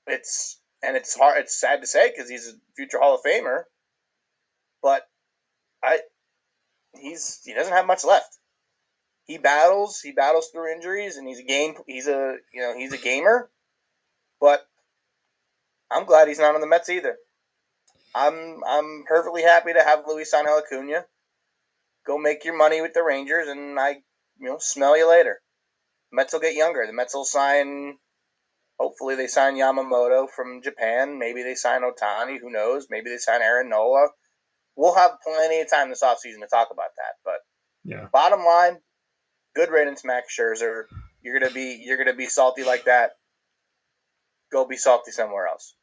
It's and it's hard it's sad to say because he's a future Hall of Famer. But I he's he doesn't have much left he battles he battles through injuries and he's a game he's a you know he's a gamer. But i'm glad he's not on the mets either. I'm i'm perfectly happy to have luis angel acuna. Go make your money with the rangers and i you know smell you later. The mets will get younger. The mets will sign hopefully they sign yamamoto from japan. Maybe they sign ohtani. Who knows? Maybe they sign aaron nola. We'll have plenty of time this offseason to talk about that. But yeah. bottom line good riddance, Max Scherzer. You're gonna be you're gonna be salty like that. Go be salty somewhere else,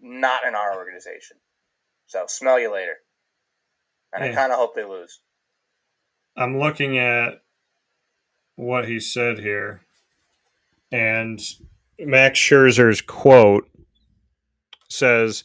not in our organization. So smell you later. And I kind of hope they lose. I'm looking at what he said here, and Max Scherzer's quote says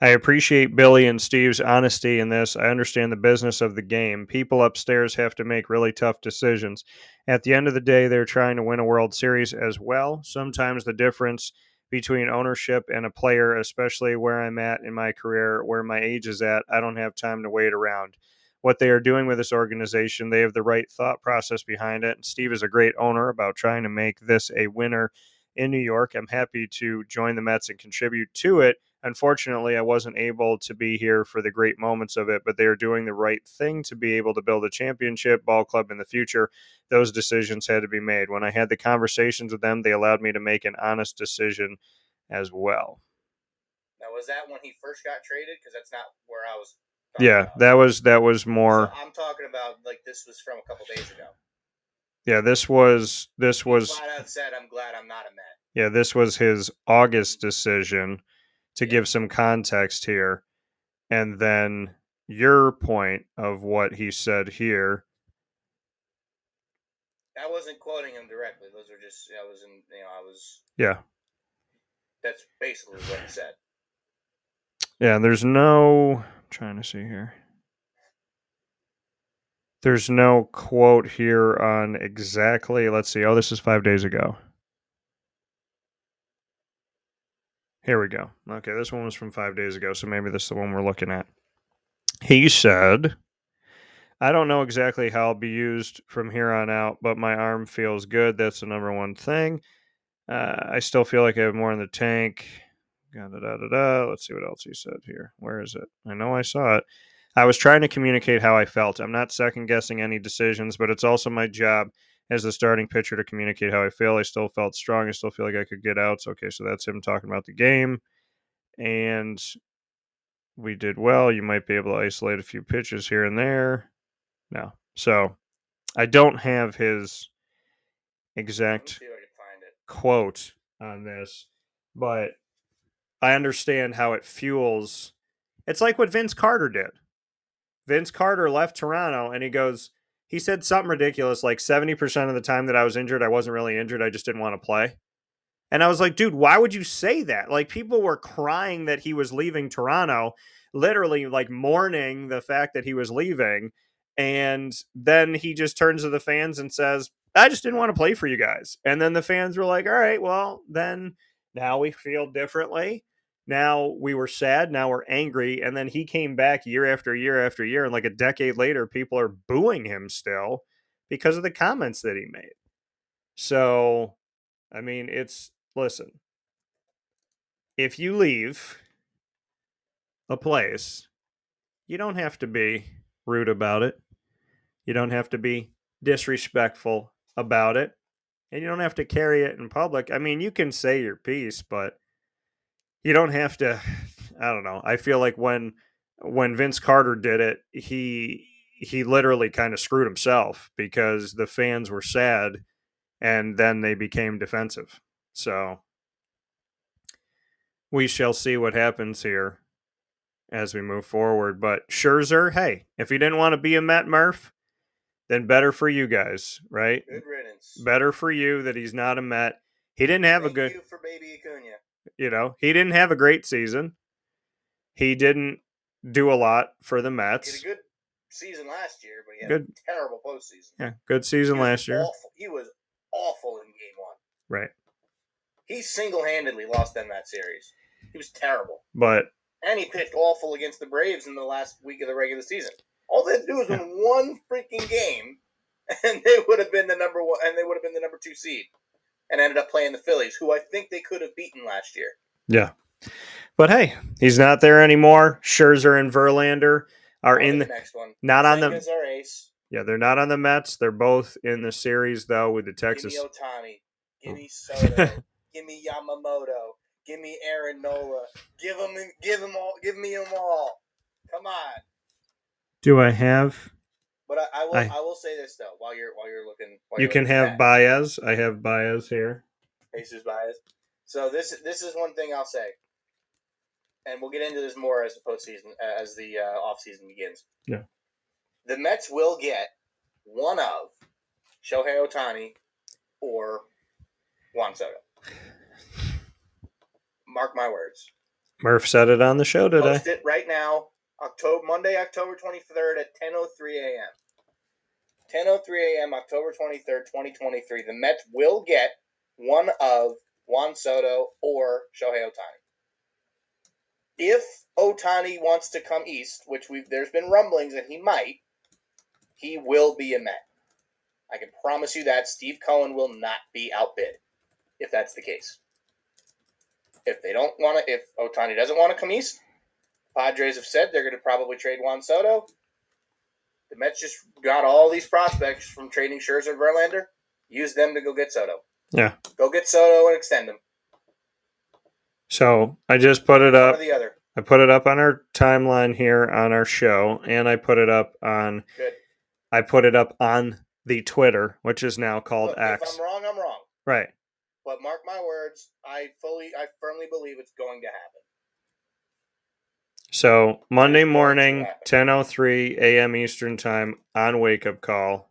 I appreciate Billy and Steve's honesty in this. I understand the business of the game. People upstairs have to make really tough decisions. At the end of the day, they're trying to win a World Series as well. Sometimes the difference between ownership and a player, especially where I'm at in my career, where my age is at, I don't have time to wait around. What they are doing with this organization, they have the right thought process behind it. And Steve is a great owner about trying to make this a winner in New York. I'm happy to join the Mets and contribute to it Unfortunately, I wasn't able to be here for the great moments of it, but they are doing the right thing to be able to build a championship ball club in the future. Those decisions had to be made. When I had the conversations with them, they allowed me to make an honest decision as well. Now, was that when he first got traded? Because that's not where I was. Yeah, about. that was that was more. So I'm talking about like this was from a couple days ago. Yeah, this was this was. Flat out said, "I'm glad I'm not a Met." Yeah, this was his August decision to give some context here. And then your point of what he said here. I wasn't quoting him directly. Those are just I was in you know, I was Yeah. That's basically what he said. Yeah, there's no I'm trying to see here. There's no quote here on exactly. Let's see. Oh, this is five days ago. Here we go. Okay, this one was from five days ago, so maybe this is the one we're looking at. He said, I don't know exactly how I'll be used from here on out, but my arm feels good. That's the number one thing. Uh, I still feel like I have more in the tank. Da, da, da, da. Let's see what else he said here. Where is it? I know I saw it. I was trying to communicate how I felt. I'm not second guessing any decisions, but it's also my job as the starting pitcher to communicate how I feel. I still felt strong. I still feel like I could get outs. Okay, so that's him talking about the game. And we did well. You might be able to isolate a few pitches here and there. No. So I don't have his exact quote on this, but I understand how it fuels. It's like what Vince Carter did. Vince Carter left Toronto and he goes, he said something ridiculous like 70% of the time that I was injured, I wasn't really injured. I just didn't want to play. And I was like, dude, why would you say that? Like, people were crying that he was leaving Toronto, literally like mourning the fact that he was leaving. And then he just turns to the fans and says, I just didn't want to play for you guys. And then the fans were like, all right, well, then now we feel differently. Now we were sad. Now we're angry. And then he came back year after year after year. And like a decade later, people are booing him still because of the comments that he made. So, I mean, it's listen, if you leave a place, you don't have to be rude about it. You don't have to be disrespectful about it. And you don't have to carry it in public. I mean, you can say your piece, but you don't have to I don't know. I feel like when when Vince Carter did it, he he literally kind of screwed himself because the fans were sad and then they became defensive. So we shall see what happens here as we move forward. But Scherzer, hey, if you didn't want to be a Met Murph, then better for you guys, right? Good riddance. Better for you that he's not a Met. He didn't have Thank a good, for baby Acuna. You know, he didn't have a great season. He didn't do a lot for the He Mets. had a good season last year, but he had Good. a terrible postseason. Yeah, good season last year. Awful. He was awful in game one. Right. He single handedly lost them that series. He was terrible. But And he pitched awful against the Braves in the last week of the regular season. All they had to do was Yeah. win one freaking game, *laughs* and they would have been the number one, and they would have been the number two seed, and ended up playing the Phillies, who I think they could have beaten last year. yeah. But hey, he's not there anymore. Scherzer and Verlander are On in the the next one. not on the Senga's our ace. yeah, they're not on the Mets. They're both in the series though with the Texas. Give me Ohtani. Give Oh. me Soto. *laughs* give me Yamamoto. Give me Aaron Nola. Give them, give them all. Give me them all. Come on. Do I have? But I, I will. I- I, will say this though, while you're while you're looking, while You you're can looking have at Baez. I have Baez here. Jesus bias. So this this is one thing I'll say, and we'll get into this more as the postseason as the uh, off season begins. Yeah. The Mets will get one of Shohei Ohtani or Juan Soto. Mark my words. Murph said it on the show today. Post it right now, October Monday, October twenty third at ten oh three a.m. Ten oh three a.m. October twenty third, twenty twenty three. The Mets will get one of Juan Soto or Shohei Ohtani. If Ohtani wants to come east, which we've there's been rumblings that he might, he will be a Met. I can promise you that Steve Cohen will not be outbid if that's the case. If they don't want to, if Ohtani doesn't want to come east, Padres have said they're going to probably trade Juan Soto. The Mets just got all these prospects from trading Scherzer and Verlander. Use them to go get Soto. Yeah. Go get Soto and extend him. So I just put it One or up. the other. I put it up on our timeline here on our show, and I put it up on. Good. I put it up on the Twitter, which is now called Look, X. if I'm wrong, I'm wrong. Right. But mark my words, I fully, I firmly believe it's going to happen. So Monday morning, ten oh three a.m. Eastern time on Wake Up Call.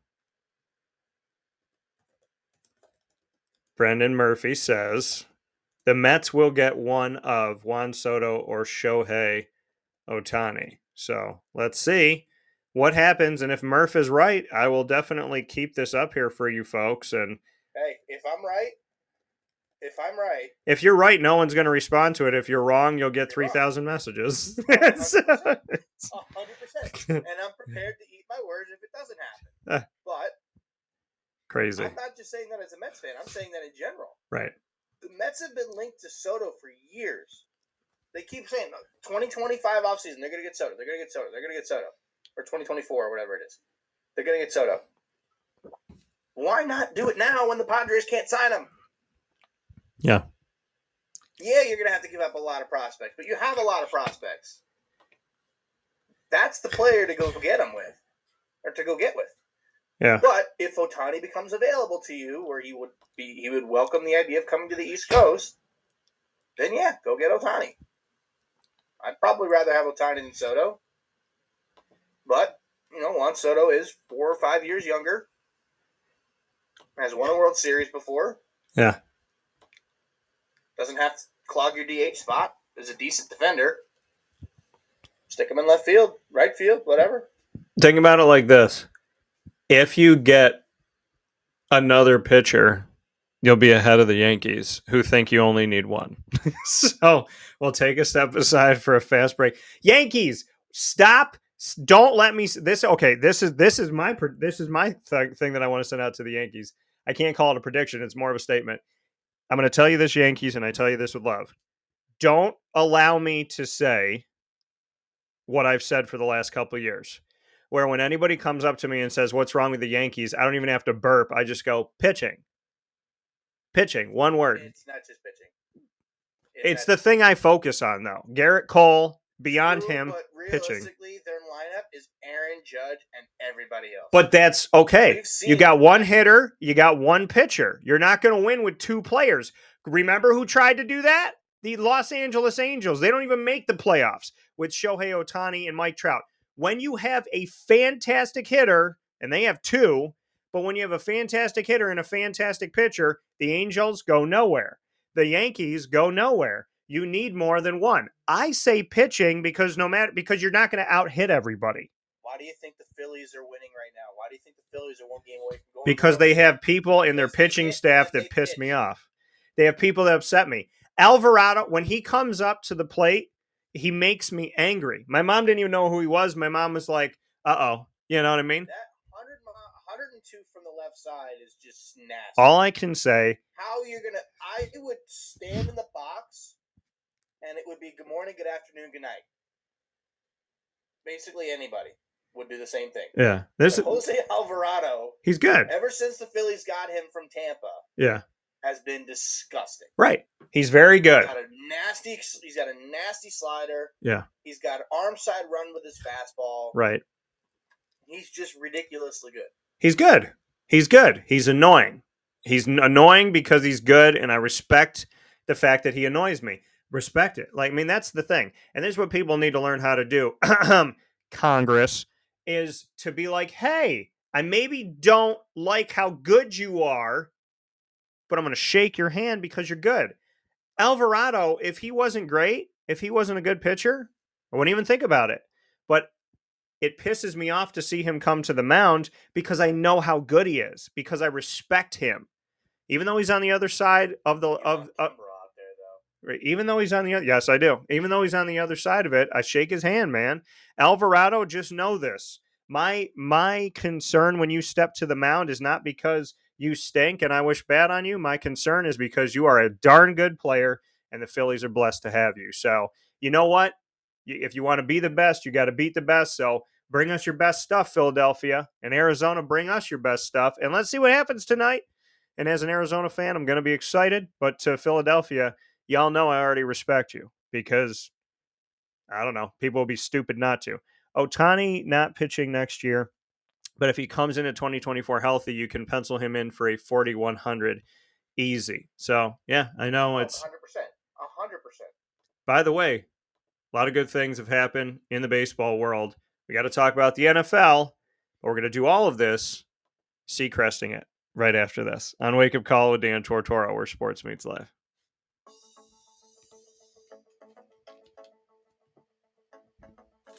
Brendan Murphy says the Mets will get one of Juan Soto or Shohei Ohtani. So let's see what happens. And if Murph is right, I will definitely keep this up here for you folks. And Hey, if I'm right, if I'm right, if you're right, no one's going to respond to it. If you're wrong, you'll get 3,000 messages. *laughs* *laughs* a hundred percent, and I'm prepared to eat my words if it doesn't happen. Ah. *laughs* But Crazy. I'm not just saying that as a Mets fan. I'm saying that in general. Right. The Mets have been linked to Soto for years. They keep saying "Oh, 2025 offseason, they're going to get Soto. They're going to get Soto. They're going to get Soto. Or 2024 or whatever it is. They're going to get Soto. Why not do it now when the Padres can't sign him? Yeah. Yeah, you're going to have to give up a lot of prospects, but you have a lot of prospects. That's the player to go get him with, or to go get with. Yeah. But if Ohtani becomes available to you, where he would be, he would welcome the idea of coming to the East Coast. Then yeah, go get Ohtani. I'd probably rather have Ohtani than Soto. But you know, Juan Soto is four or five years younger. Has won a World Series before. Yeah. Doesn't have to clog your DH spot. Is a decent defender. Stick him in left field, right field, whatever. Think about it like this if you get another pitcher, you'll be ahead of the Yankees, who think you only need one. *laughs* so we'll take a step aside for a fast break. Yankees, stop. Don't let me. This okay. This is this is my this is my th- thing that I want to send out to the Yankees. I can't call it a prediction. It's more of a statement. I'm going to tell you this, Yankees, and I tell you this with love. Don't allow me to say what I've said for the last couple of years where when anybody comes up to me and says, What's wrong with the Yankees? I don't even have to burp. I just go, Pitching. Pitching. One word. It's not just pitching. It's not the thing I focus on, though. Gerrit Cole, beyond True, him. But pitching. their lineup is Aaron Judge and everybody else. But that's okay. You got one hitter, you got one pitcher. You're not going to win with two players. Remember who tried to do that? The Los Angeles Angels. They don't even make the playoffs with Shohei Ohtani and Mike Trout. When you have a fantastic hitter, and they have two, but when you have a fantastic hitter and a fantastic pitcher, the Angels go nowhere. The Yankees go nowhere. You need more than one. I say pitching because no matter because you're not going to out hit everybody. Why do you think the Phillies are winning right now? Why do you think the Phillies are one game away from going? because they have people in their pitching staff that piss me off. They have people that upset me. Alvarado, when he comes up to the plate, he makes me angry. My mom didn't even know who he was. My mom was like, "Uh oh," you know what I mean? That 100, 102 from the left side is just nasty. All I can say, How you're gonna? I would stand in the box, and it would be good morning, good afternoon, good night. Basically, anybody would do the same thing. yeah, this But Jose Alvarado, he's good. ever since the Phillies got him from Tampa, Yeah, has been disgusting. right. He's very He's good. got a nasty. He's got a nasty slider. Yeah, He's got arm side run with his fastball. right. He's just ridiculously good. He's good. He's good. He's annoying. He's annoying because he's good, and I respect the fact that he annoys me. Respect it. Like, I mean, that's the thing. And this is what people need to learn how to do. *clears throat* Congress is to be like, hey, I maybe don't like how good you are, but I'm going to shake your hand because you're good. Alvarado, if he wasn't great, if he wasn't a good pitcher, I wouldn't even think about it. But it pisses me off to see him come to the mound because I know how good he is, because I respect him. Even though he's on the other side of the of, of Kimbrough out there, though. Right, Even though he's on the other, yes, I do. Even though he's on the other side of it, I shake his hand, man. Alvarado, just know this. My my concern when you step to the mound is not because you stink and I wish bad on you. My concern is because you are a darn good player and the Phillies are blessed to have you. So you know what? If you want to be the best, you got to beat the best. So bring us your best stuff, Philadelphia and Arizona. Bring us your best stuff, and let's see what happens tonight. And as an Arizona fan, I'm going to be excited. But to Philadelphia, y'all know I already respect you because I don't know. People will be stupid not to. Ohtani not pitching next year, but if he comes into 2024 healthy, you can pencil him in for a 4100 easy. So yeah, I know Oh, it's. 100%. 100%. By the way, a lot of good things have happened in the baseball world. We got to talk about the NFL. But we're going to do all of this, sea cresting it right after this on Wake Up Call with Dan Tortora, where sports meets life.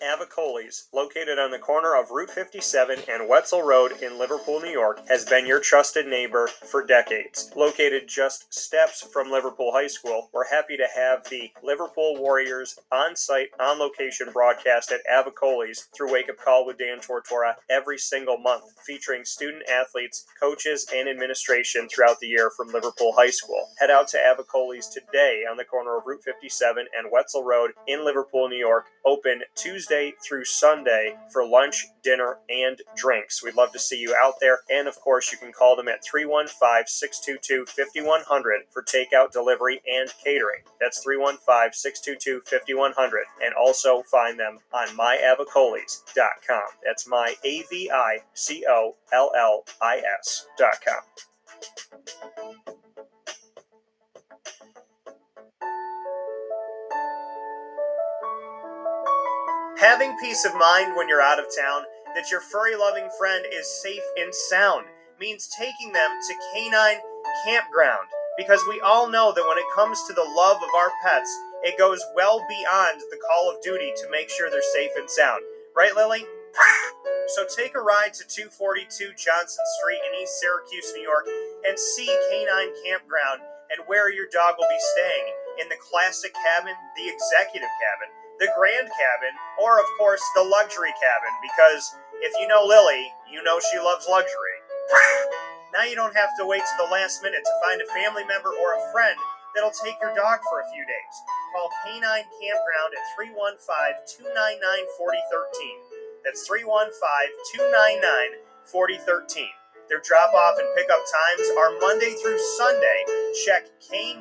Avicolli's, located on the corner of Route 57 and Wetzel Road in Liverpool, New York, has been your trusted neighbor for decades. Located just steps from Liverpool High School, we're happy to have the Liverpool Warriors on site, on location broadcast at Avicolli's through Wake Up Call with Dan Tortora every single month, featuring student athletes, coaches, and administration throughout the year from Liverpool High School. Head out to Avicolli's today on the corner of Route 57 and Wetzel Road in Liverpool, New York, open Tuesday through Sunday for lunch, dinner, and drinks. We'd love to see you out there. And of course, you can call them at 315 622 5100 for takeout, delivery, and catering. That's 315 622 5100. And also find them on myavicollis.com. That's my A V I C O L L I S.com. Having peace of mind when you're out of town that your furry loving friend is safe and sound means taking them to Canine Campground because we all know that when it comes to the love of our pets, it goes well beyond the call of duty to make sure they're safe and sound. Right, Lily? *laughs* So take a ride to 242 Johnson Street in East Syracuse, New York, and see Canine Campground and where your dog will be staying in the classic cabin, the executive cabin, the grand cabin, or of course the luxury cabin, because if you know Lily, you know she loves luxury. *laughs* now you don't have to wait to the last minute to find a family member or a friend that'll take your dog for a few days. Call Canine Campground at 315 299 4013. That's 315 299 4013. Their drop off and pickup times are Monday through Sunday. Check K9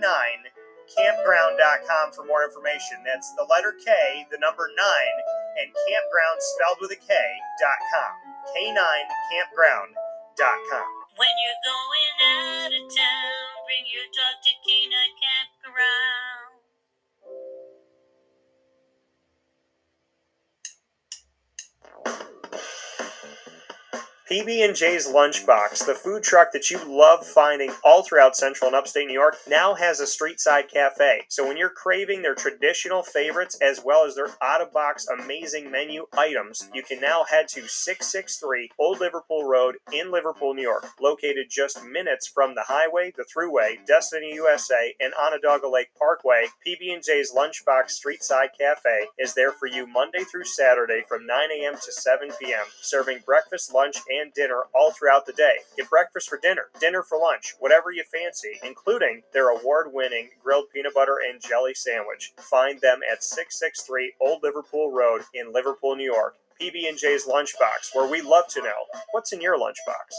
campground.com for more information. That's the letter K, the number 9, and campground spelled with a K.com. K9campground.com. When you're going out of town, bring your dog to Canine Campground. PB&J's Lunchbox, the food truck that you love finding all throughout central and upstate New York, now has a street-side cafe. So when you're craving their traditional favorites as well as their out-of-box amazing menu items, you can now head to 663 Old Liverpool Road in Liverpool, New York, located just minutes from the highway, the thruway, Destiny USA, and Onondaga Lake Parkway. PB&J's Lunchbox Street-side Cafe is there for you Monday through Saturday from 9 a.m. to 7 p.m., serving breakfast, lunch, and dinner all throughout the day. Get breakfast for dinner, dinner for lunch, whatever you fancy, including their award winning grilled peanut butter and jelly sandwich. Find them at 663 Old Liverpool Road in Liverpool, New York. PB&J's Lunchbox, where we love to know what's in your lunchbox.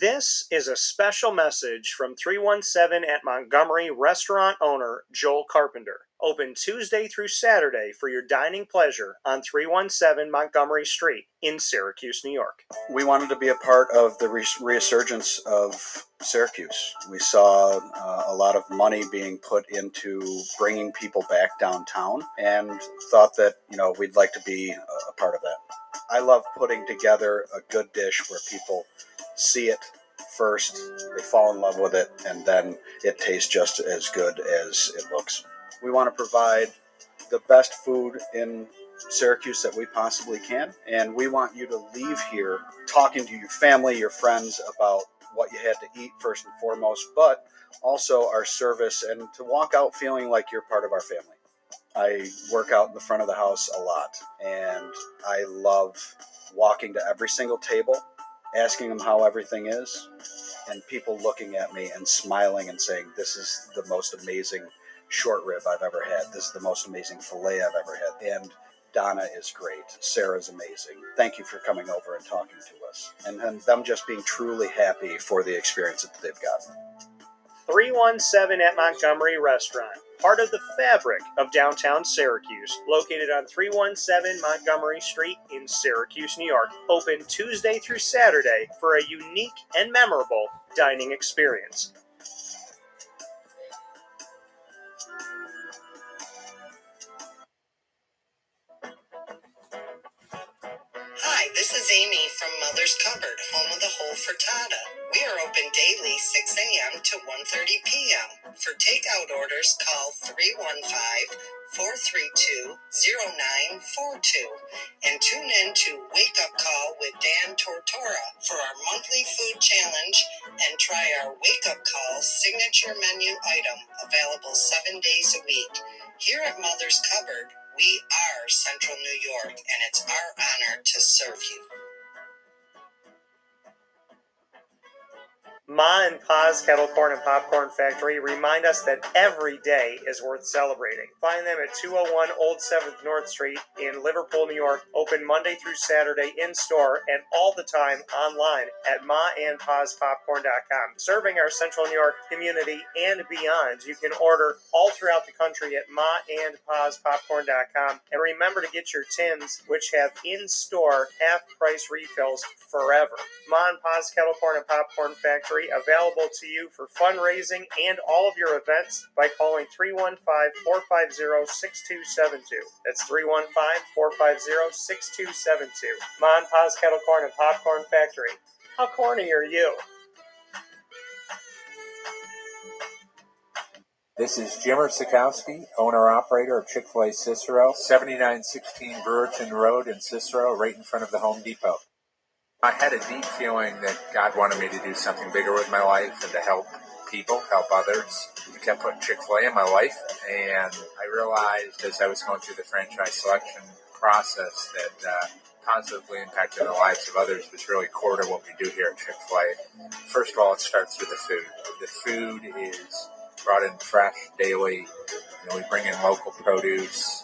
This is a special message from 317 at Montgomery restaurant owner Joel Carpenter. Open Tuesday through Saturday for your dining pleasure on 317 Montgomery Street in Syracuse, New York. we wanted to be a part of the res- resurgence of Syracuse. We saw uh, a lot of money being put into bringing people back downtown and thought that, you know, we'd like to be a part of that. I love putting together a good dish where people see it first, they fall in love with it, and then it tastes just as good as it looks. We want to provide the best food in Syracuse that we possibly can. And we want you to leave here talking to your family, your friends about what you had to eat first and foremost, but also our service and to walk out feeling like you're part of our family. I work out in the front of the house a lot and I love walking to every single table, asking them how everything is, and people looking at me and smiling and saying, This is the most amazing short rib I've ever had. This is the most amazing filet I've ever had. And Donna is great. Sarah's amazing. Thank you for coming over and talking to us. And, and them just being truly happy for the experience that they've gotten. 317 at Montgomery Restaurant, part of the fabric of downtown Syracuse, located on 317 Montgomery Street in Syracuse, New York. Open Tuesday through Saturday for a unique and memorable dining experience. Mother's Cupboard, home of the whole frittata. We are open daily 6 a.m. to 1.30 p.m. For takeout orders, call 315-432-0942 and tune in to Wake Up Call with Dan Tortora for our monthly food challenge and try our Wake Up Call signature menu item available seven days a week. Here at Mother's Cupboard, we are Central New York and it's our honor to serve you. Ma and Pa's Kettle Corn and Popcorn Factory remind us that every day is worth celebrating. Find them at 201 Old 7th North Street in Liverpool, New York, open Monday through Saturday in store and all the time online at maandpaspopcorn.com. Serving our Central New York community and beyond, you can order all throughout the country at maandpaspopcorn.com. And remember to get your tins, which have in store half price refills forever. Ma and Pa's Kettle Corn and Popcorn Factory available to you for fundraising and all of your events by calling 315 450 6272. That's 315 450 6272. Mon Pa's Kettle Corn and Popcorn Factory. How corny are you? This is Jimmer Sikowski, owner operator of Chick fil A Cicero, 7916 Brewerton Road in Cicero, right in front of the Home Depot. I had a deep feeling that God wanted me to do something bigger with my life and to help people, help others. He kept putting Chick fil A in my life, and I realized as I was going through the franchise selection process that uh, positively impacting the lives of others was really core to what we do here at Chick fil A. First of all, it starts with the food. The food is brought in fresh daily. You know, we bring in local produce.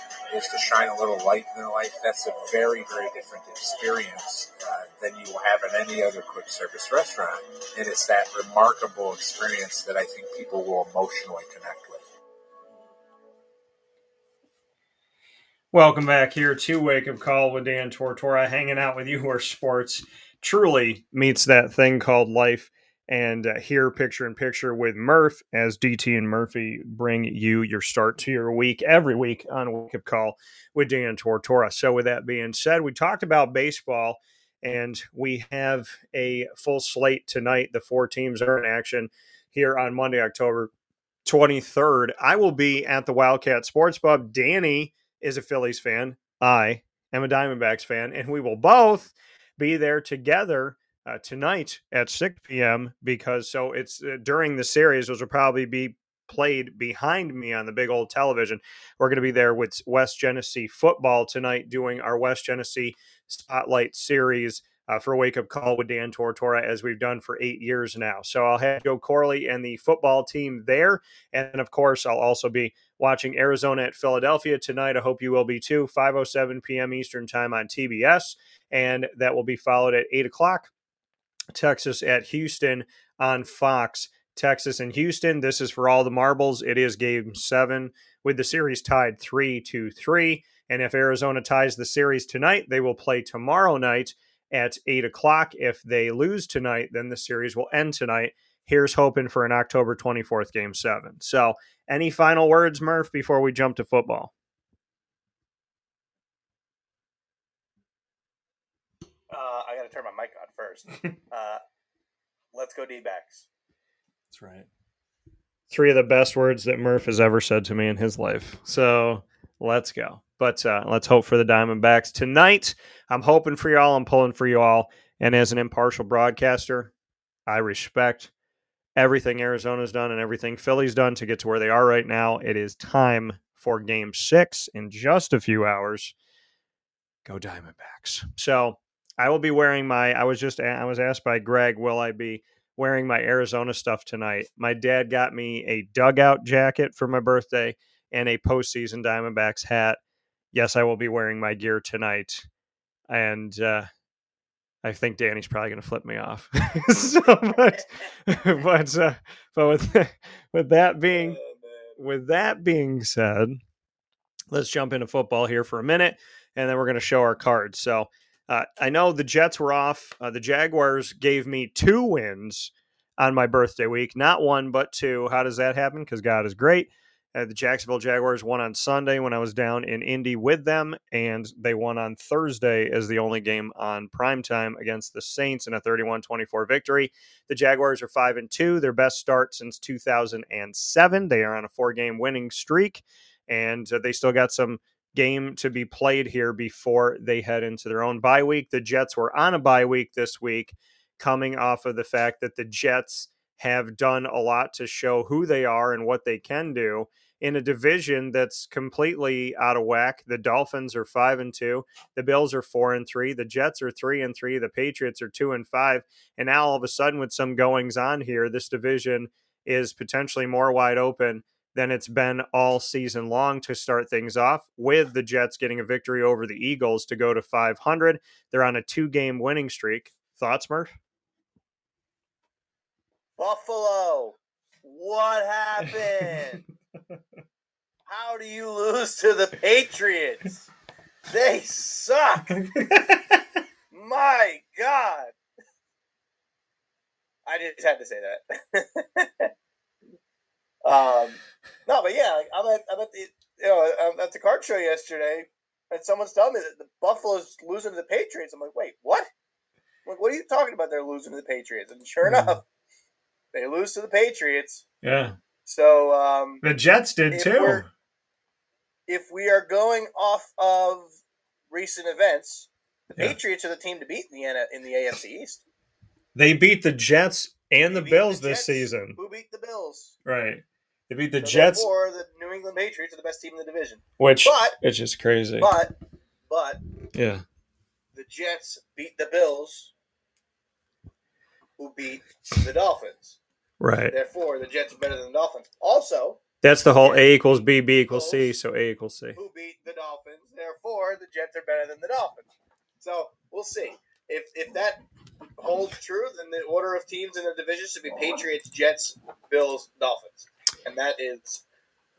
is to shine a little light in their life, that's a very, very different experience uh, than you will have in any other quick service restaurant. And it's that remarkable experience that I think people will emotionally connect with. Welcome back here to Wake Up Call with Dan Tortora, hanging out with you where sports truly meets that thing called life. And uh, here, picture in picture with Murph, as DT and Murphy bring you your start to your week every week on Wake Up Call with Dan Tortora. So, with that being said, we talked about baseball, and we have a full slate tonight. The four teams are in action here on Monday, October 23rd. I will be at the Wildcat Sports Pub. Danny is a Phillies fan. I am a Diamondbacks fan, and we will both be there together uh, tonight at 6 p.m. because so it's uh, during the series, which will probably be played behind me on the big old television. We're going to be there with West Genesee football tonight, doing our West Genesee Spotlight series. Uh, for Wake Up Call with Dan Tortora, as we've done for eight years now. So I'll have Joe Corley and the football team there. And of course, I'll also be watching Arizona at Philadelphia tonight. I hope you will be too. 5.07 p.m. Eastern Time on TBS. And that will be followed at 8 o'clock Texas at Houston on Fox. Texas and Houston. This is for all the marbles. It is game seven with the series tied three to three. And if Arizona ties the series tonight, they will play tomorrow night at eight o'clock. If they lose tonight, then the series will end tonight. Here's hoping for an October 24th game seven. So, any final words, Murph, before we jump to football? Uh, I got to turn my mic on first. uh, let's go D backs. That's right. Three of the best words that Murph has ever said to me in his life. So let's go. But uh, let's hope for the Diamondbacks tonight. I'm hoping for y'all. I'm pulling for you all. And as an impartial broadcaster, I respect everything Arizona's done and everything Philly's done to get to where they are right now. It is time for game six in just a few hours. Go Diamondbacks. So I will be wearing my. I was just I was asked by Greg, will I be wearing my Arizona stuff tonight? My dad got me a dugout jacket for my birthday and a postseason Diamondbacks hat. Yes, I will be wearing my gear tonight, and uh, I think Danny's probably going to flip me off. *laughs* so, but but uh, but with with that *laughs* being with that being said, let's jump into football here for a minute, and then we're going to show our cards. So uh, I know the Jets were off. Uh, the Jaguars gave me two wins on my birthday week, not one but two. How does that happen? Because God is great. Uh, the Jacksonville Jaguars won on Sunday when I was down in Indy with them, and they won on Thursday as the only game on primetime against the Saints in a 31 24 victory. The Jaguars are 5 and 2, their best start since 2007. They are on a four game winning streak, and uh, they still got some game to be played here before they head into their own bye week. The Jets were on a bye week this week, coming off of the fact that the Jets have done a lot to show who they are and what they can do in a division that's completely out of whack. The Dolphins are 5 and 2, the Bills are 4 and 3, the Jets are 3 and 3, the Patriots are 2 and 5, and now all of a sudden with some goings on here, this division is potentially more wide open than it's been all season long to start things off with the Jets getting a victory over the Eagles to go to 500. They're on a two-game winning streak. Thoughts, Murph? Buffalo, what happened? *laughs* How do you lose to the Patriots? They suck. My God. I just had to say that. *laughs* um, no, but yeah, like, I'm at I'm at the you know I'm at the card show yesterday, and someone's telling me that the Buffalo's losing to the Patriots. I'm like, wait, what? I'm like, what are you talking about? They're losing to the Patriots, and sure Mhm. enough, they lose to the Patriots. Yeah. So um, The Jets did If too. if we are going off of recent events, the Yeah. Patriots are the team to beat in the in the AFC East. They beat the Jets and the They Bills the this Jets, season. Who beat the Bills? Right. They beat the So Jets, Therefore, the New England Patriots are the best team in the division. which But it's just crazy. but but yeah. the Jets beat the Bills, who beat the Dolphins. Right. Therefore, the Jets are better than the Dolphins. Also, That's the whole A equals B, B equals C, so A equals C. who beat the Dolphins. Therefore, the Jets are better than the Dolphins. So we'll see if if that holds true. Then the order of teams in the division should be Patriots, Jets, Bills, Dolphins, and that is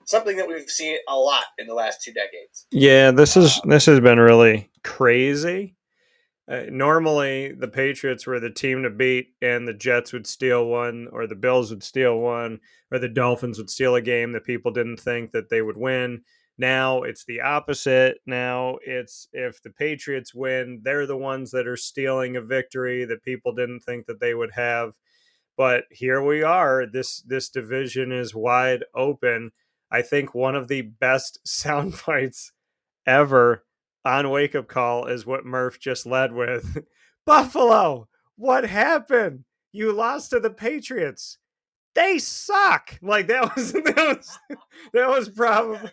something that we've seen a lot in the last two decades. Yeah, this is this has been really crazy. Uh, normally, the Patriots were the team to beat, and the Jets would steal one, or the Bills would steal one, or the Dolphins would steal a game that people didn't think that they would win. Now it's the opposite. Now it's if the Patriots win, they're the ones that are stealing a victory that people didn't think that they would have. But here we are. This this division is wide open. I think one of the best *laughs* sound bites ever on Wake Up Call is what Murph just led with. *laughs* Buffalo, what happened? You lost to the Patriots. They suck. Like that *laughs* was that was that was probably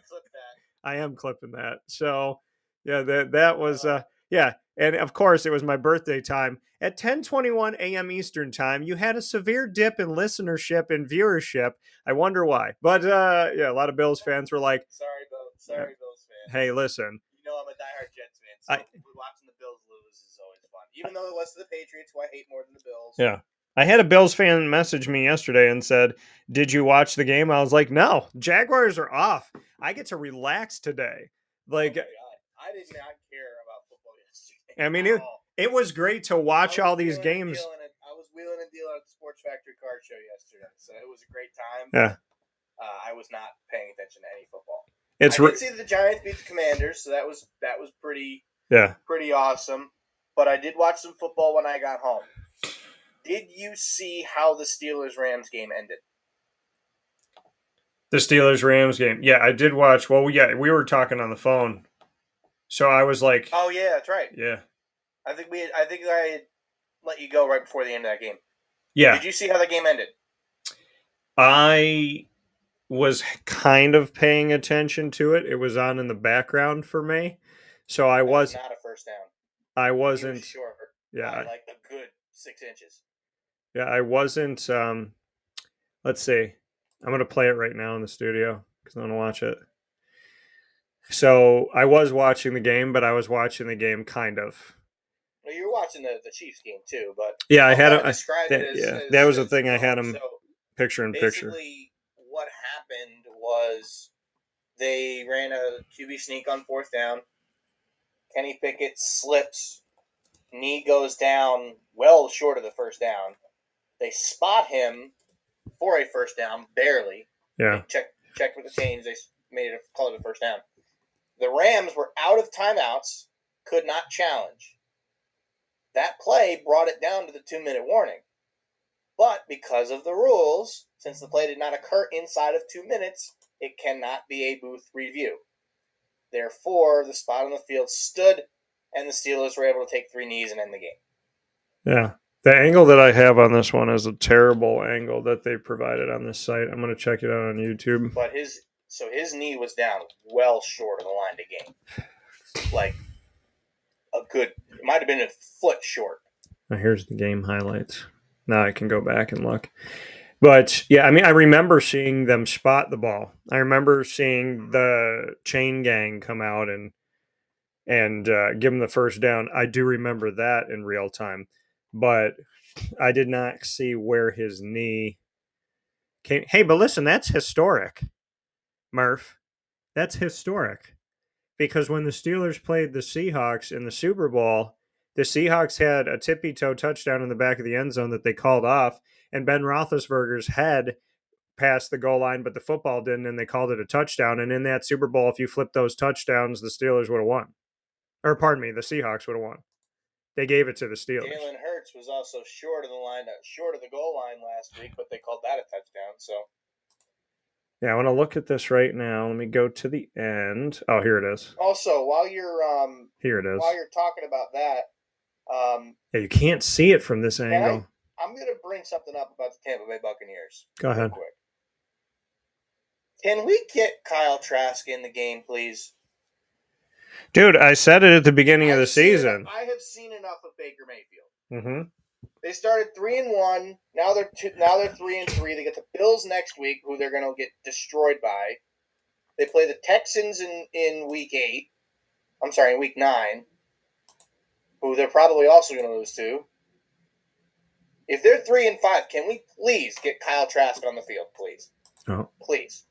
I am clipping that. So yeah, that that was uh yeah, and of course it was my birthday time at 10:21 a.m. Eastern time. You had a severe dip in listenership and viewership. I wonder why. But uh yeah, a lot of Bills fans were like, Sorry, Bill. Sorry, Bills fan. "Hey, listen, You know I'm a diehard Jets fan, so I- watching the Bills lose is always fun. Even though it was to the Patriots, who I hate more than the Bills. Yeah. I had a Bills fan message me yesterday and said, "Did you watch the game?" I was like, "No, Jaguars are off. I get to relax today." Like Oh. I did not care about football yesterday. I mean, it- it was great to watch all these games. at- I was wheeling and dealing at the Sports Factory Card Show yesterday, so it was a great time. Yeah. Uh, I was not paying attention to any football. It's I re- did see the Giants beat the Commanders, so that was that was pretty yeah. pretty awesome. But I did watch some football when I got home. Did you see how the Steelers Rams game ended? The Steelers Rams game. Yeah, I did watch. Well, yeah, we were talking on the phone. So I was like, Oh yeah, that's right. yeah. I think we had, I think I let you go right before the end of that game. Yeah. Did you see how the game ended? I was kind of paying attention to it. It was on in the background for me. So I was not a first down. I He was wasn't short. Yeah, I- like a good six inches. yeah. I wasn't. Um, let's see. I'm gonna play it right now in the studio because I want to watch it. So I was watching the game, but I was watching the game kind of. Well, you were watching the, the Chiefs game too, but Yeah, I had a, I- that- as- yeah, as- that was the thing I um, had well. him So, picture in picture. what happened was they ran a QB sneak on fourth down. Kenny Pickett slips, knee goes down well short of the first down. They spot him for a first down, barely. Yeah, Check check with the chains. They made it a, call it a first down. The Rams were out of timeouts, could not challenge. That play brought it down to the two minute warning. But because of the rules, since the play did not occur inside of two minutes, it cannot be a booth review. Therefore, the spot on the field stood, and the Steelers were able to take three knees and end the game. yeah. The angle that I have on this one is a terrible angle that they provided on this site. I'm gonna check it out on YouTube. But his so his knee was down well short of the line to game, like a good. It might have been a foot short. Now here's the game highlights. Now I can go back and look. But yeah, I mean, I remember seeing them spot the ball. I remember seeing the chain gang come out and and uh, give them the first down. I do remember that in real time, but I did not see where his knee came. Hey, but listen, that's historic, Murph. That's historic because when the Steelers played the Seahawks in the Super Bowl, the Seahawks had a tippy toe touchdown in the back of the end zone that they called off, and Ben Roethlisberger's head passed the goal line, but the football didn't, and they called it a touchdown. And in that Super Bowl, if you flip those touchdowns, the Steelers would have won. Or pardon me, the Seahawks would have won. They gave it to the Steelers. Jalen Hurts was also short of the line, uh, short of the goal line last week, but they called that a touchdown. So Yeah, I want to look at this right now. Let me go to the end. Oh, here it is. also while you're um Here it is. while you're talking about that, um, Yeah, you can't see it from this angle. I'm gonna bring something up about the Tampa Bay Buccaneers. Go ahead. quick. Can we get Kyle Trask in the game, please? Dude, I said it at the beginning of the season. enough- I have seen enough of Baker Mayfield. Mm hmm They started three and one. Now they're two, now they're three and three. They get the Bills next week, who they're going to get destroyed by. They play the Texans in in week eight. I'm sorry, in week nine, who they're probably also going to lose to. If they're three and five, can we please get Kyle Trask on the field, please? Oh. Please.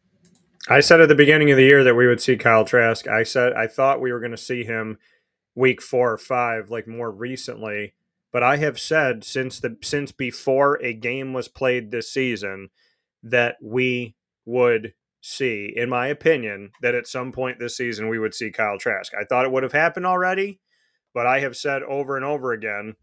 I said at the beginning of the year that we would see Kyle Trask. I said I thought we were going to see him week four or five, like more recently. But I have said since the since before a game was played this season that we would see, in my opinion, that at some point this season we would see Kyle Trask. I thought it would have happened already, but I have said over and over again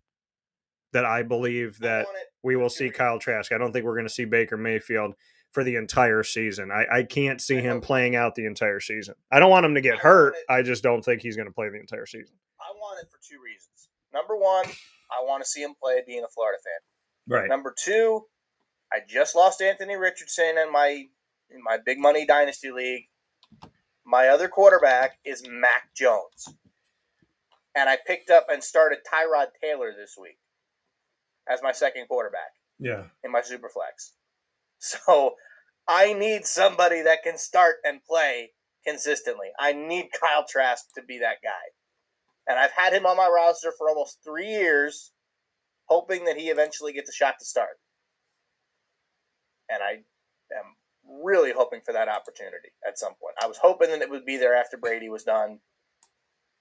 that I believe that it- we will see Kyle Trask. I don't think we're going to see Baker Mayfield for the entire season. I, I can't see I him playing out the entire season. I don't want him to get want hurt. I just don't think he's going to play the entire season. I want it for two reasons. Number one, I want to see him play being a Florida fan. Right. Number two, I just lost Anthony Richardson in my in my big money dynasty league. My other quarterback is Mac Jones, and I picked up and started Tyrod Taylor this week as my second quarterback Yeah. in my superflex. So I need somebody that can start and play consistently. I need Kyle Trask to be that guy. And I've had him on my roster for almost three years, hoping that he eventually gets a shot to start. And I am really hoping for that opportunity at some point. I was hoping that it would be there after Brady was done.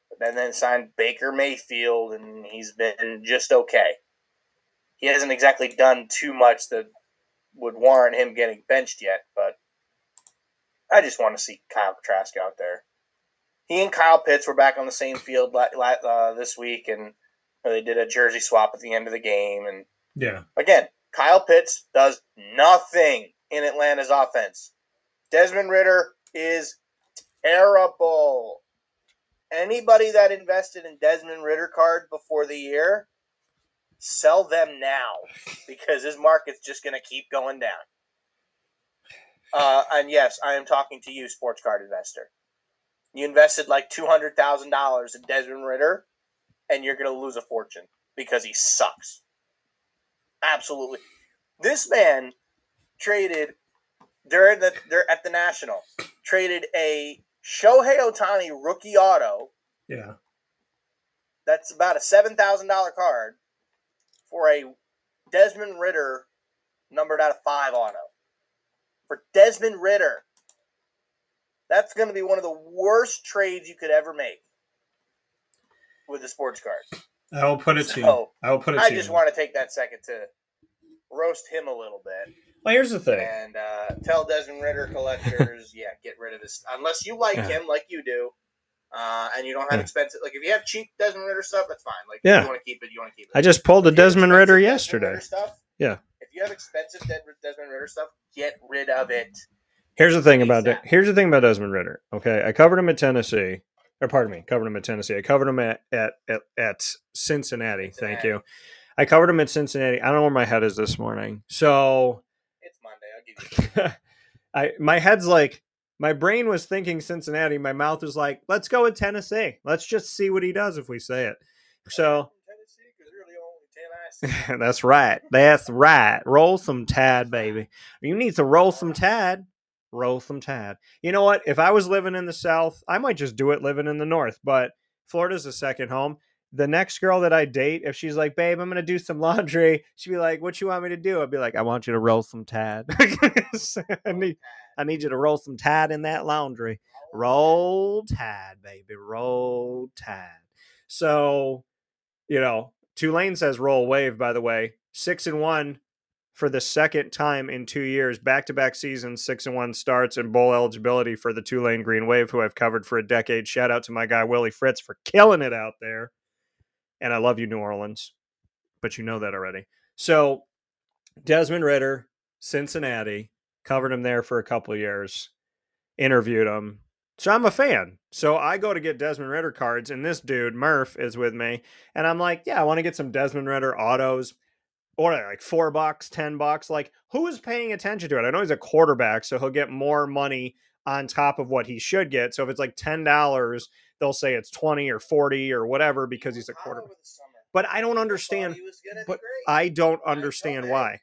But then then signed Baker Mayfield and he's been just okay. He hasn't exactly done too much that would warrant him getting benched yet, but I just want to see Kyle Trask out there. He and Kyle Pitts were back on the same field uh, this week, and they did a jersey swap at the end of the game. And Yeah. again, Kyle Pitts does nothing in Atlanta's offense. Desmond Ridder is terrible. Anybody that invested in Desmond Ridder card before the year, sell them now because his market's just going to keep going down. Uh, and yes, I am talking to you, sports card investor. You invested like two hundred thousand dollars in Desmond Ridder, and you're going to lose a fortune. because he sucks. Absolutely. This man traded during the they're at the National traded a Shohei Ohtani rookie auto Yeah. that's about a seven thousand dollar card for a Desmond Ridder numbered out of five auto for Desmond Ridder. That's going to be one of the worst trades you could ever make with a sports card. I will put it to you. I will put it I just you. want to take that second to roast him a little bit well, here's the thing. and uh, tell Desmond Ridder collectors, *laughs* yeah, get rid of this unless you like Yeah. him like you do. Uh, and you don't have Yeah. expensive like if you have cheap Desmond Ridder stuff, that's fine. Like Yeah. if you want to keep it, you want to keep it. I just pulled a If you have Desmond Ridder yesterday. Desmond Ridder stuff, Yeah. If you have expensive Desmond Ridder stuff, get rid of it. Here's the thing about Exactly. here's the thing about Desmond Ridder. Okay, I covered him at Tennessee, or pardon me, covered him at Tennessee. I covered him at at at, at Cincinnati. Thank you. I covered him at Cincinnati. I don't know where my head is this morning. So It's Monday. I'll give you. *laughs* I my head's like my brain was thinking Cincinnati. My mouth was like, let's go with Tennessee. Let's just see what he does if we say it. So Tennessee, 'cause you're the only ten *laughs* that's right. That's right. Roll some Tide, baby. You need to roll some Tide. Roll some Tide. You know what? If I was living in the South, I might just do it living in the North. But Florida's a second home. The next girl that I date, if she's like, "Babe, I'm gonna do some *laughs* laundry," she'd be like, "What you want me to do?" I'd be like, "I want you to roll some Tide. *laughs* I need, I need you to roll some Tide in that laundry. Oh, roll Tide, baby. Roll Tide. So, you know, Tulane says roll wave, by the way. Six and one for the second time in two years, back to back seasons, six and one starts and bowl eligibility for the Tulane Green Wave, who I've covered for a decade. Shout out to my guy Willie Fritz for killing it out there. And I love you, New Orleans. But you know that already. So Desmond Ridder, Cincinnati, covered him there for a couple years, interviewed him. So I'm a fan. So I go to get Desmond Ridder cards, and this dude, Murph, is with me. And I'm like, yeah, I want to get some Desmond Ridder autos. Or like four bucks, ten bucks. Like, who is paying attention to it? I know he's a quarterback, so he'll get more money on top of what he should get. So if it's like ten dollars, they'll say it's twenty or forty or whatever because he's a quarterback. over the summer. But I don't understand. he was gonna be but. I don't understand why.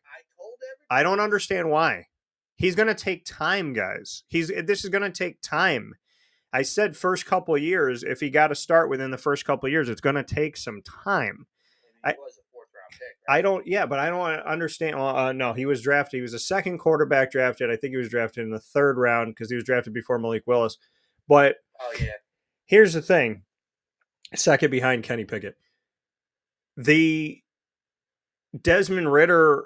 I don't understand why. He's going to take time, guys. He's eh, this is going to take time. I said first couple years. If he got to start within the first couple of years, it's going to take some time. I- I don't. Yeah, but I don't understand. Uh, no, he was drafted. He was a second quarterback drafted. I think he was drafted in the third round because he was drafted before Malik Willis. But Oh yeah. here's the thing: second behind Kenny Pickett. The Desmond Ridder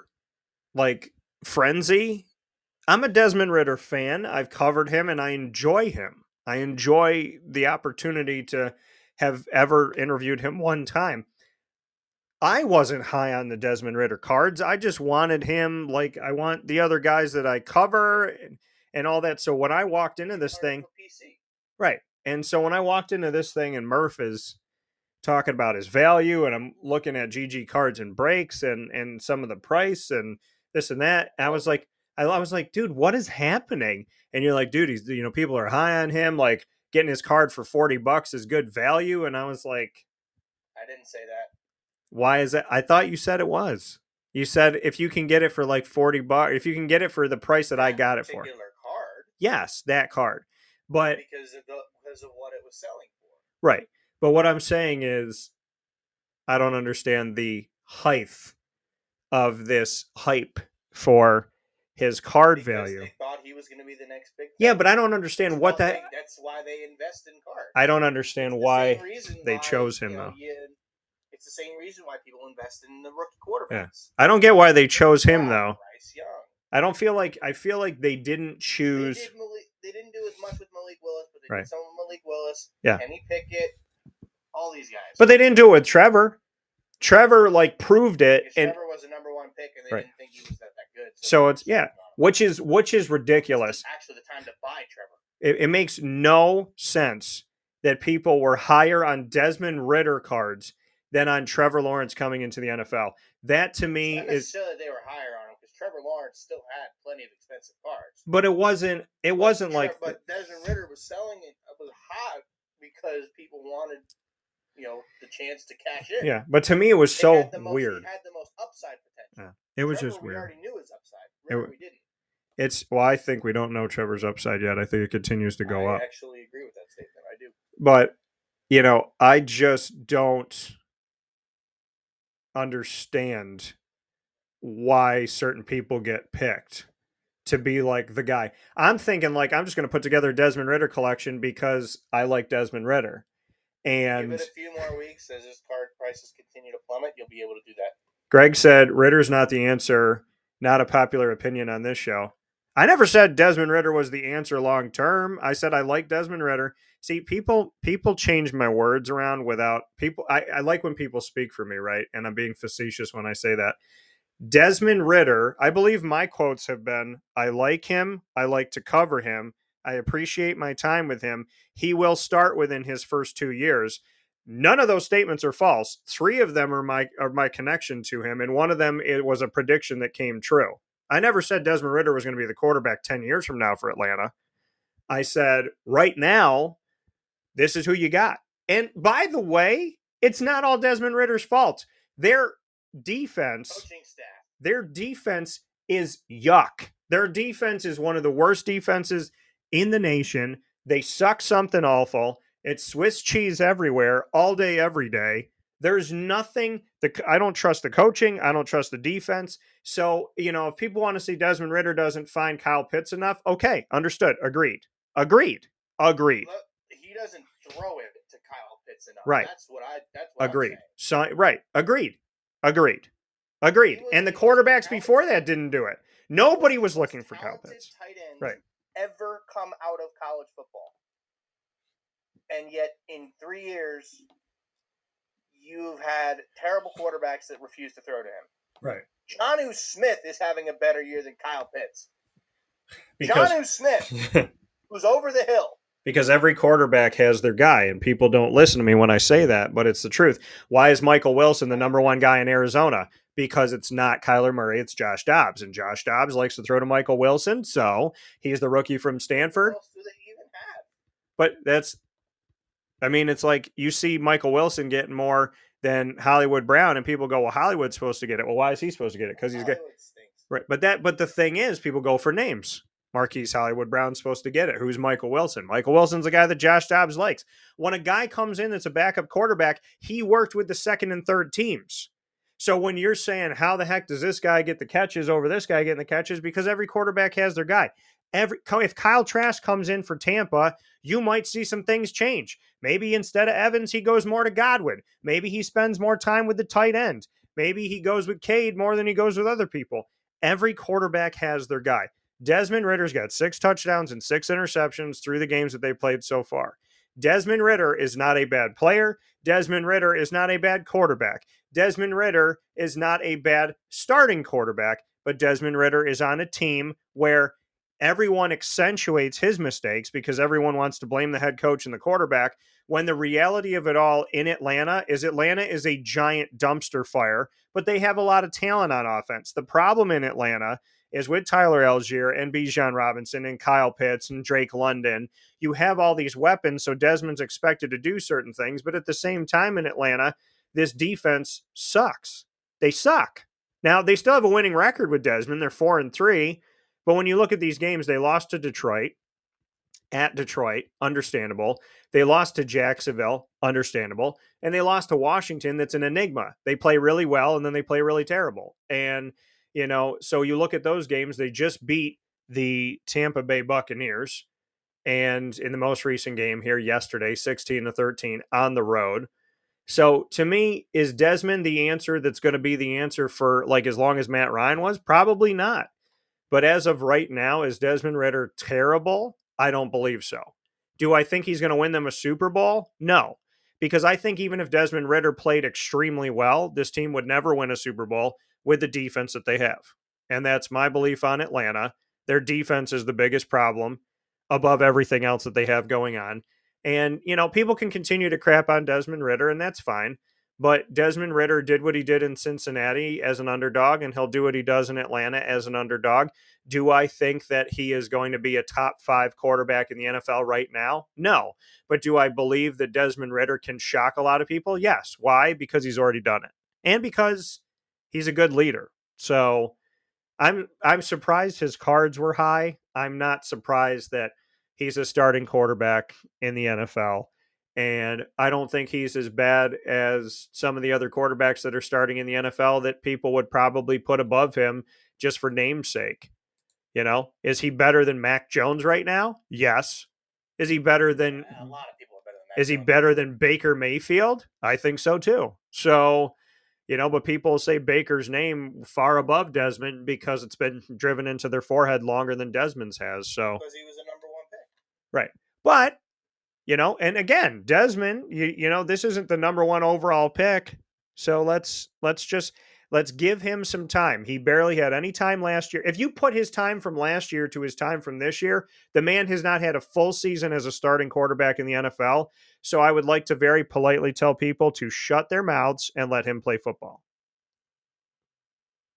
like frenzy. I'm a Desmond Ridder fan. I've covered him and I enjoy him. I enjoy the opportunity to have ever interviewed him one time. I wasn't high on the Desmond Ridder cards. I just wanted him like I want the other guys that I cover and, and all that. So when I walked into this thing. Right. And so when I walked into this thing and Murph is talking about his value and I'm looking at GG cards and breaks and and some of the price and this and that, I was like I, I was like, dude, what is happening? And you're like, dude, he's you know, people are high on him, like getting his card for 40 bucks is good value. And I was like, I didn't say that. Why is that? I thought you said it was. You said if you can get it for like 40 bucks, if you can get it for the price that I got it for. card Yes, that card. But because of the, because of what it was selling for. Right. But what I'm saying is, I don't understand the height of this hype for his card Because value. They thought he was going to be the next big. Yeah, but I don't understand That's what that. that's why they invest in cards. I don't understand why reason they why, chose him you know, though. you- the same reason why people invest in the rookie quarterbacks. Yeah. I don't get why they chose him though. Bryce Young. I don't feel like I feel like they didn't They, choose. did Malik, they didn't do as much with Malik Willis, but they Right. did some with Malik Willis. Yeah. Kenny Pickett, all these guys. But they didn't do it with Trevor. Trevor like proved it, and Trevor was a number one pick, and they Right. didn't think he was that, that good. So they it's- yeah. jumped on him. which is which is ridiculous. Actually the time to buy Trevor. It, it makes no sense that people were higher on Desmond Ridder cards than on Trevor Lawrence coming into the NFL. That to me is, they were higher on him because Trevor Lawrence still had plenty of expensive cards. but it wasn't. It wasn't like but Desmond Ridder was selling it was hot because people wanted you know the chance to cash in. Yeah, but to me it was They so most, weird. Had the most upside potential. Yeah, it was Trevor, just We weird. We already knew his upside. Ridder, wa- we didn't. It's well, I think we don't know Trevor's upside yet. I think it continues to go I up. I actually agree with that statement. I do. but you know i just don't understand why certain people get picked to be like the guy i'm thinking like i'm just going to put together a desmond ridder collection because i like desmond ridder and Give it a few more weeks as his card prices continue to plummet. You'll be able to do that. greg said ridder's not the answer not a popular opinion on this show i never said desmond ridder was the answer long term. I said i like desmond ridder. See people people change my words around without people I, I like when people speak for me right? And i'm being facetious when i say that. Desmond ridder i believe my quotes have been i like him. I like to cover him. I appreciate my time with him. He will start within his first two years. None of those statements are false. Three of them are my are my connection to him and one of them it was a prediction that came true i never said desmond ridder was going to be the quarterback 10 years from now for atlanta i said right now this is who you got. And by the way, it's not all Desmond Ridder's fault. Their defense, staff. their defense is yuck. Their defense is one of the worst defenses in the nation. They suck something awful. It's Swiss cheese everywhere, all day, every day. There's nothing. The I don't trust the coaching. I don't trust the defense. So you know, if people want to see Desmond Ridder doesn't find Kyle Pitts enough, okay, understood, agreed, agreed, agreed. He doesn't throw it to Kyle Pitts enough. Right. That's what I. That's what Agreed. So, right. Agreed. Agreed. Agreed. Was And the quarterbacks talented- before that didn't do it. Nobody was looking for Kyle Pitts. Tight Right. ever come out of college football, and yet in three years, you've had terrible quarterbacks that refuse to throw to him. Right. Jonnu Smith is having a better year than Kyle Pitts. Because Jonnu Smith, *laughs* who's over the hill. because every quarterback has their guy and people don't listen to me when I say that, but it's the truth. Why is Michael Wilson the number 1 guy in Arizona? Because it's not Kyler Murray, it's Josh Dobbs and Josh Dobbs likes to throw to Michael Wilson, so he's the rookie from Stanford. What else do they even have? But that's, I mean, it's like you see Michael Wilson getting more than Hollywood Brown, and people go, "Well, Hollywood's supposed to get it." Well, why is he supposed to get it? Because he's good, right? But that, but the thing is, people go for names. Marquise Hollywood Brown's supposed to get it. Who's Michael Wilson? Michael Wilson's the guy that Josh Dobbs likes. When a guy comes in that's a backup quarterback, he worked with the second and third teams. So when you're saying how the heck does this guy get the catches over this guy getting the catches? Because every quarterback has their guy. Every if Kyle Trask comes in for Tampa, you might see some things change. Maybe instead of Evans, he goes more to Godwin. Maybe he spends more time with the tight end. Maybe he goes with Cade more than he goes with other people. Every quarterback has their guy. Desmond Ridder's got six touchdowns and six interceptions through the games that they played so far. Desmond Ridder is not a bad player. Desmond Ridder is not a bad quarterback. Desmond Ridder is not a bad starting quarterback, but Desmond Ridder is on a team where everyone accentuates his mistakes because everyone wants to blame the head coach and the quarterback when the reality of it all in Atlanta is Atlanta is a giant dumpster fire, but they have a lot of talent on offense. The problem in Atlanta is with Tyler Allgeier and Bijan Robinson and Kyle Pitts and Drake London, you have all these weapons, so Desmond's expected to do certain things, but at the same time in Atlanta, this defense sucks. They suck. Now they still have a winning record with Desmond. They're four and three, but when you look at these games, they lost to Detroit at Detroit, understandable. They lost to Jacksonville, understandable, and they lost to Washington. That's an enigma. They play really well and then they play really terrible. And you know, so you look at those games. They just beat the Tampa Bay Buccaneers, and in the most recent game here yesterday, sixteen to thirteen on the road. So to me, is Desmond the answer that's going to be the answer for like as long as Matt Ryan was? Probably not. But as of right now, is Desmond Ridder terrible? I don't believe so. Do I think he's going to win them a Super Bowl? No. Because I think even if Desmond Ridder played extremely well, this team would never win a Super Bowl with the defense that they have. And that's my belief on Atlanta. Their defense is the biggest problem above everything else that they have going on. And, you know, people can continue to crap on Desmond Ridder, and that's fine. But Desmond Ridder did what he did in Cincinnati as an underdog, and he'll do what he does in Atlanta as an underdog. Do I think that he is going to be a top five quarterback in the NFL right now? No. But do I believe that Desmond Ridder can shock a lot of people? Yes. Why? Because he's already done it. And because he's a good leader. So I'm I'm surprised his cards were high. I'm not surprised that he's a starting quarterback in the NFL. And I don't think he's as bad as some of the other quarterbacks that are starting in the NFL that people would probably put above him just for namesake. You know, is he better than Mac Jones right now? Yes. Is he better than A lot of people are better than that. is he better than Baker Mayfield? I think so too. So, you know, but people say Baker's name far above Desmond because it's been driven into their forehead longer than Desmond's has. So, Because he was a number one pick. right. But, you know, and again, Desmond, you, you know, this isn't the number one overall pick. So let's let's just let's give him some time. He barely had any time last year. If you put his time from last year to his time from this year, the man has not had a full season as a starting quarterback in the NFL. So I would like to very politely tell people to shut their mouths and let him play football.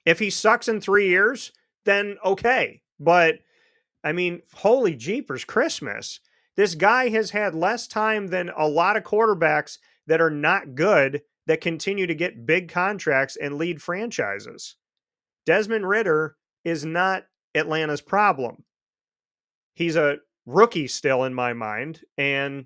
If he sucks in three years, then okay. But I mean, holy jeepers, Christmas. This guy has had less time than a lot of quarterbacks that are not good that continue to get big contracts and lead franchises. Desmond Ridder is not Atlanta's problem. He's a rookie still in my mind, and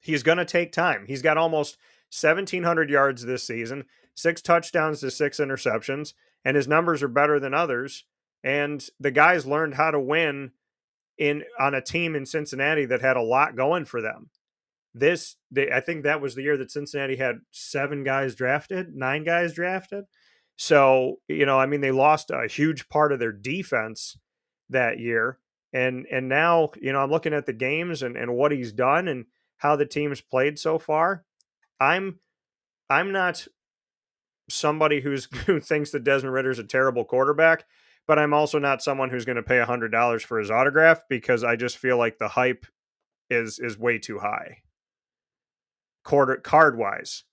he's going to take time. He's got almost 1,700 yards this season, six touchdowns to six interceptions, and his numbers are better than others. And the guys learned how to win in on a team in Cincinnati that had a lot going for them. This, they, I think that was the year that Cincinnati had seven guys drafted, nine guys drafted. So, you know, I mean, they lost a huge part of their defense that year. And and now, you know, I'm looking at the games and, and what he's done and how the team's played so far. I'm I'm not somebody who's *laughs* who thinks that Desmond Ridder's a terrible quarterback, but I'm also not someone who's going to pay hundred dollars for his autograph because I just feel like the hype is is way too high. Card card wise.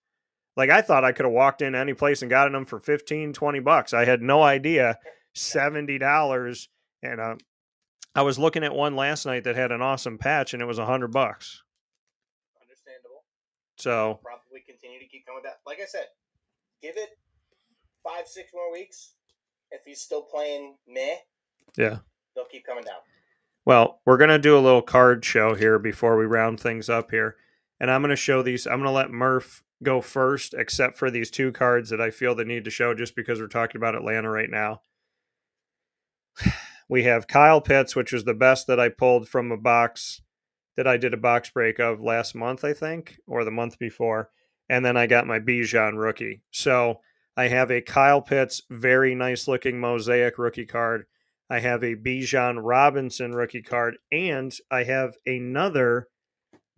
Like I thought I could have walked in any place and gotten them for 15, 20 bucks. I had no idea *laughs* $70 and uh, I was looking at one last night that had an awesome patch and it was a hundred bucks. Understandable. So Probably continue to keep coming back. Like I said, give it five, six more weeks. If he's still playing meh, yeah. they'll keep coming down. Well, we're gonna do a little card show here before we round things up here, and I'm gonna show these. I'm gonna let Murph go first, except for these two cards that I feel the need to show, just because we're talking about Atlanta right now. *sighs* We have Kyle Pitts, which was the best that I pulled from a box that I did a box break of last month, I think, or the month before, and then I got my Bijan rookie. So I have a Kyle Pitts, very nice looking mosaic rookie card. I have a Bijan Robinson rookie card, and I have another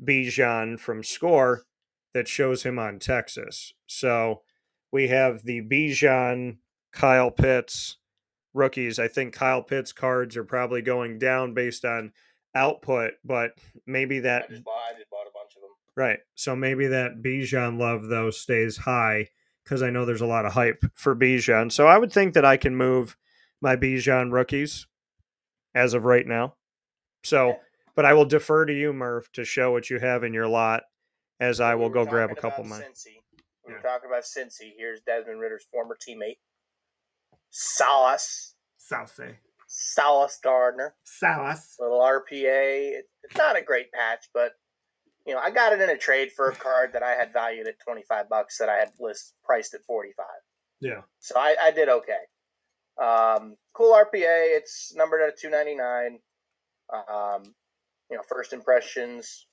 Bijan from Score that shows him on Texas. So we have the Bijan, Kyle Pitts rookies. I think Kyle Pitts cards are probably going down based on output, but maybe that I just bought. I just bought a bunch of them. Right. So maybe that Bijan love though stays high because I know there's a lot of hype for Bijan. So I would think that I can move my Bijan rookies as of right now. So, but I will defer to you, Murph, to show what you have in your lot as I will were go grab a couple of mine. Cincy. We Yeah. were talking about Cincy. Here's Desmond Ridder's former teammate, Salas. Sauce. Salas Gardner. Sauce. Little RPA. It's not a great patch, but you know, I got it in a trade for a card that I had valued at twenty five bucks that I had list priced at forty five. Yeah. So I, I did okay. Um, cool RPA. It's numbered at two ninety nine. Um, you know, first impressions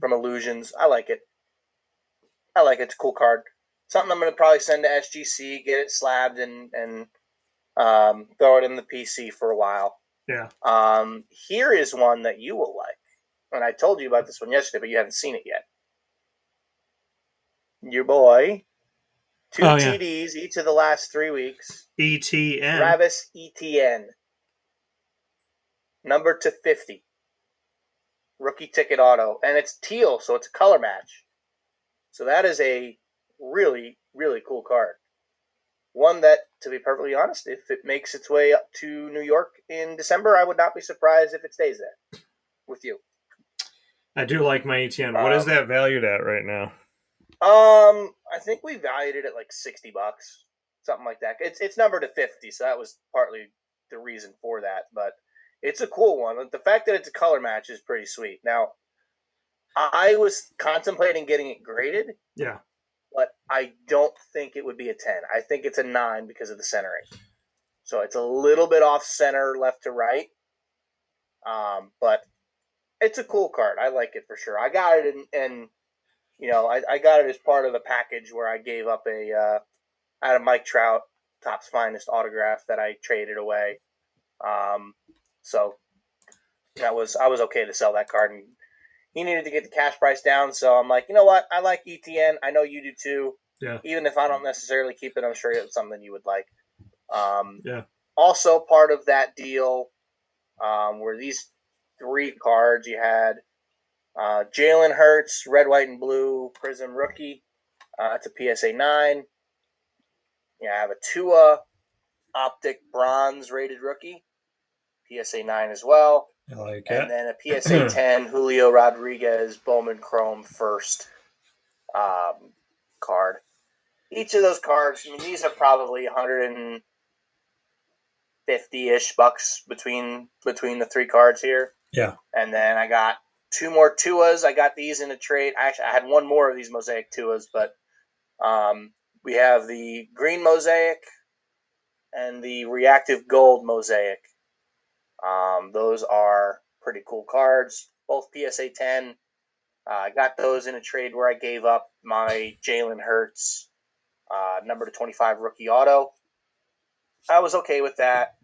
from Illusions. I like it. I like it. It's a cool card. Something I'm going to probably send to SGC, get it slabbed, and and um, throw it in the PC for a while. Yeah. Um, here is one that you will like, and I told you about this one yesterday, but you haven't seen it yet. Your boy, two Oh, yeah. TDs each of the last three weeks. Etienne. Travis Etienne. number to fifty, rookie ticket auto, and it's teal, so it's a color match. So that is a really, really cool card. One that, to be perfectly honest, if it makes its way up to New York in December, I would not be surprised if it stays there with you. I do like my Etienne. What is Um, that valued at right now? Um, I think we valued it at like sixty bucks, something like that. It's it's numbered to fifty, so that was partly the reason for that. But it's a cool one. The fact that it's a color match is pretty sweet. Now, I was contemplating getting it graded, Yeah. but I don't think it would be a ten. I think it's a nine because of the centering. So it's a little bit off center, left to right. Um, but it's a cool card. I like it for sure. I got it in, and you know, I, I got it as part of the package where I gave up a uh, had a Mike Trout Topps finest autograph that I traded away. Um, so that was I was okay to sell that card, and he needed to get the cash price down. So I'm like, you know what? I like Etienne. I know you do too. Yeah. Even if I don't necessarily keep it, I'm sure it's something you would like. Um, Yeah. Also, part of that deal um, were these three cards. You had uh, Jalen Hurts, red, white, and blue Prizm rookie. Uh, it's a PSA nine. You have a Tua optic bronze rated rookie, PSA nine as well, like and then a *clears throat* PSA ten Julio Rodriguez Bowman Chrome first um, card. Each of those cards, I mean, these are probably 150 ish bucks between between the three cards here. Yeah. And then I got two more Tuas. I got these in a trade. Actually, I had one more of these mosaic Tuas, but um, we have the green mosaic and the reactive gold mosaic. Um, those are pretty cool cards. Both PSA 10. Uh, I got those in a trade where I gave up my Jalen Hurts uh, number to 25 rookie auto. I was okay with that.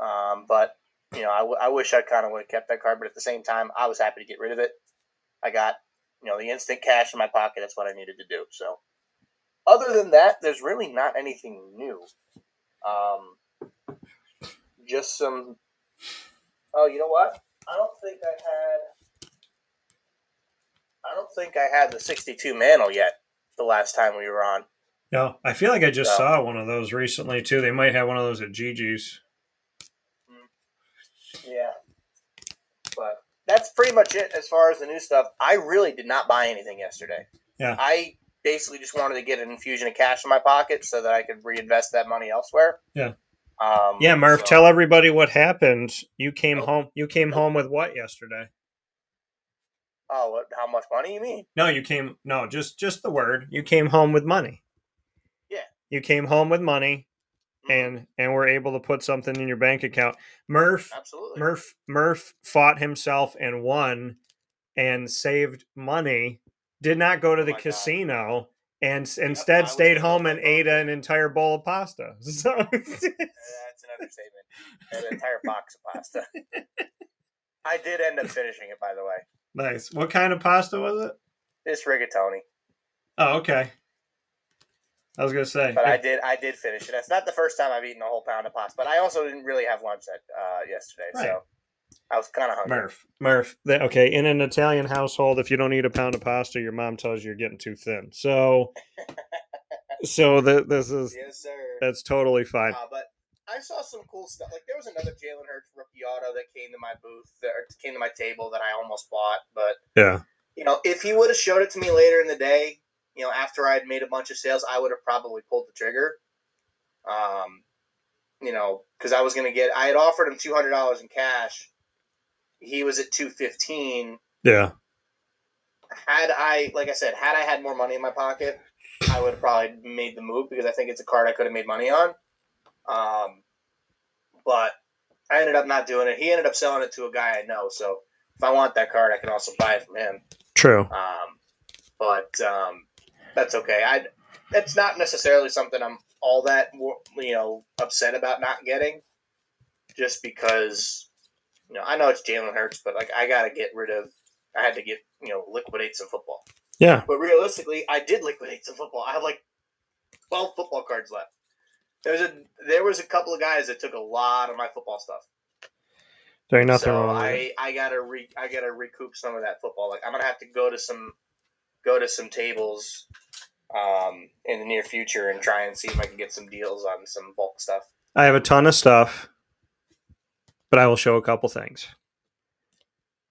Um, but, you know, I, w- I wish I kind of would have kept that card, but at the same time, I was happy to get rid of it. I got, you know, the instant cash in my pocket. That's what I needed to do. So, other than that, there's really not anything new. Um, just some. Oh, you know what? I don't think I had. I don't think I had the 62 mantle yet. The last time we were on. No, I feel like I just No. saw one of those recently too. They might have one of those at GG's. Yeah. But that's pretty much it as far as the new stuff. I really did not buy anything yesterday. Yeah. I basically just wanted to get an infusion of cash in my pocket so that I could reinvest that money elsewhere. Yeah. Um, Yeah, Murph, so- tell everybody what happened. You came Nope. home. You came Nope. home with what yesterday? Oh, what, how much money you mean? No, you came. No, just just the word. You came home with money. Yeah. You came home with money. And and were able to put something in your bank account. Murph Absolutely. Murph Murph fought himself and won, and saved money. Did not go to the Oh my God. casino. And I instead stayed home and ate an entire bowl of pasta. *laughs* So Uh, That's an understatement. An entire box of pasta. I did end up finishing it, by the way. nice. What kind of pasta was it? It's rigatoni, Oh, okay. I was gonna say. but I did. I did finish it. That's not the first time I've eaten a whole pound of pasta, but I also didn't really have lunch that uh, yesterday, Right. so I was kind of hungry. Murph, Murph. Okay, in an Italian household, if you don't eat a pound of pasta, your mom tells you you're getting too thin. So, *laughs* so the, this is Yes, sir. that's totally fine. Uh, but I saw some cool stuff. Like there was another Jalen Hurts rookie auto that came to my booth, that came to my table that I almost bought. But Yeah, you know, if he would have showed it to me later in the day, you know, after I had made a bunch of sales, I would have probably pulled the trigger. Um, you know, because I was gonna get, I had offered him two hundred dollars in cash. He was at two fifteen. yeah, Had I, like I said, had I had more money in my pocket, I would have probably made the move because I think it's a card I could have made money on. Um, but I ended up not doing it. He ended up selling it to a guy I know. So if I want that card, I can also buy it from him. true. Um, but um, that's okay. I that's not necessarily something I'm all that you know upset about not getting, just because you know I know it's Jalen Hurts, but like I got to get rid of. I had to get you know liquidate some football. Yeah, But realistically, I did liquidate some football. I have like twelve football cards left. There's a there was a couple of guys that took a lot of my football stuff. there ain't nothing so wrong. I I gotta re I gotta recoup some of that football. Like I'm gonna have to go to some go to some tables um, in the near future and try and see if I can get some deals on some bulk stuff. I have a ton of stuff, but I will show a couple things.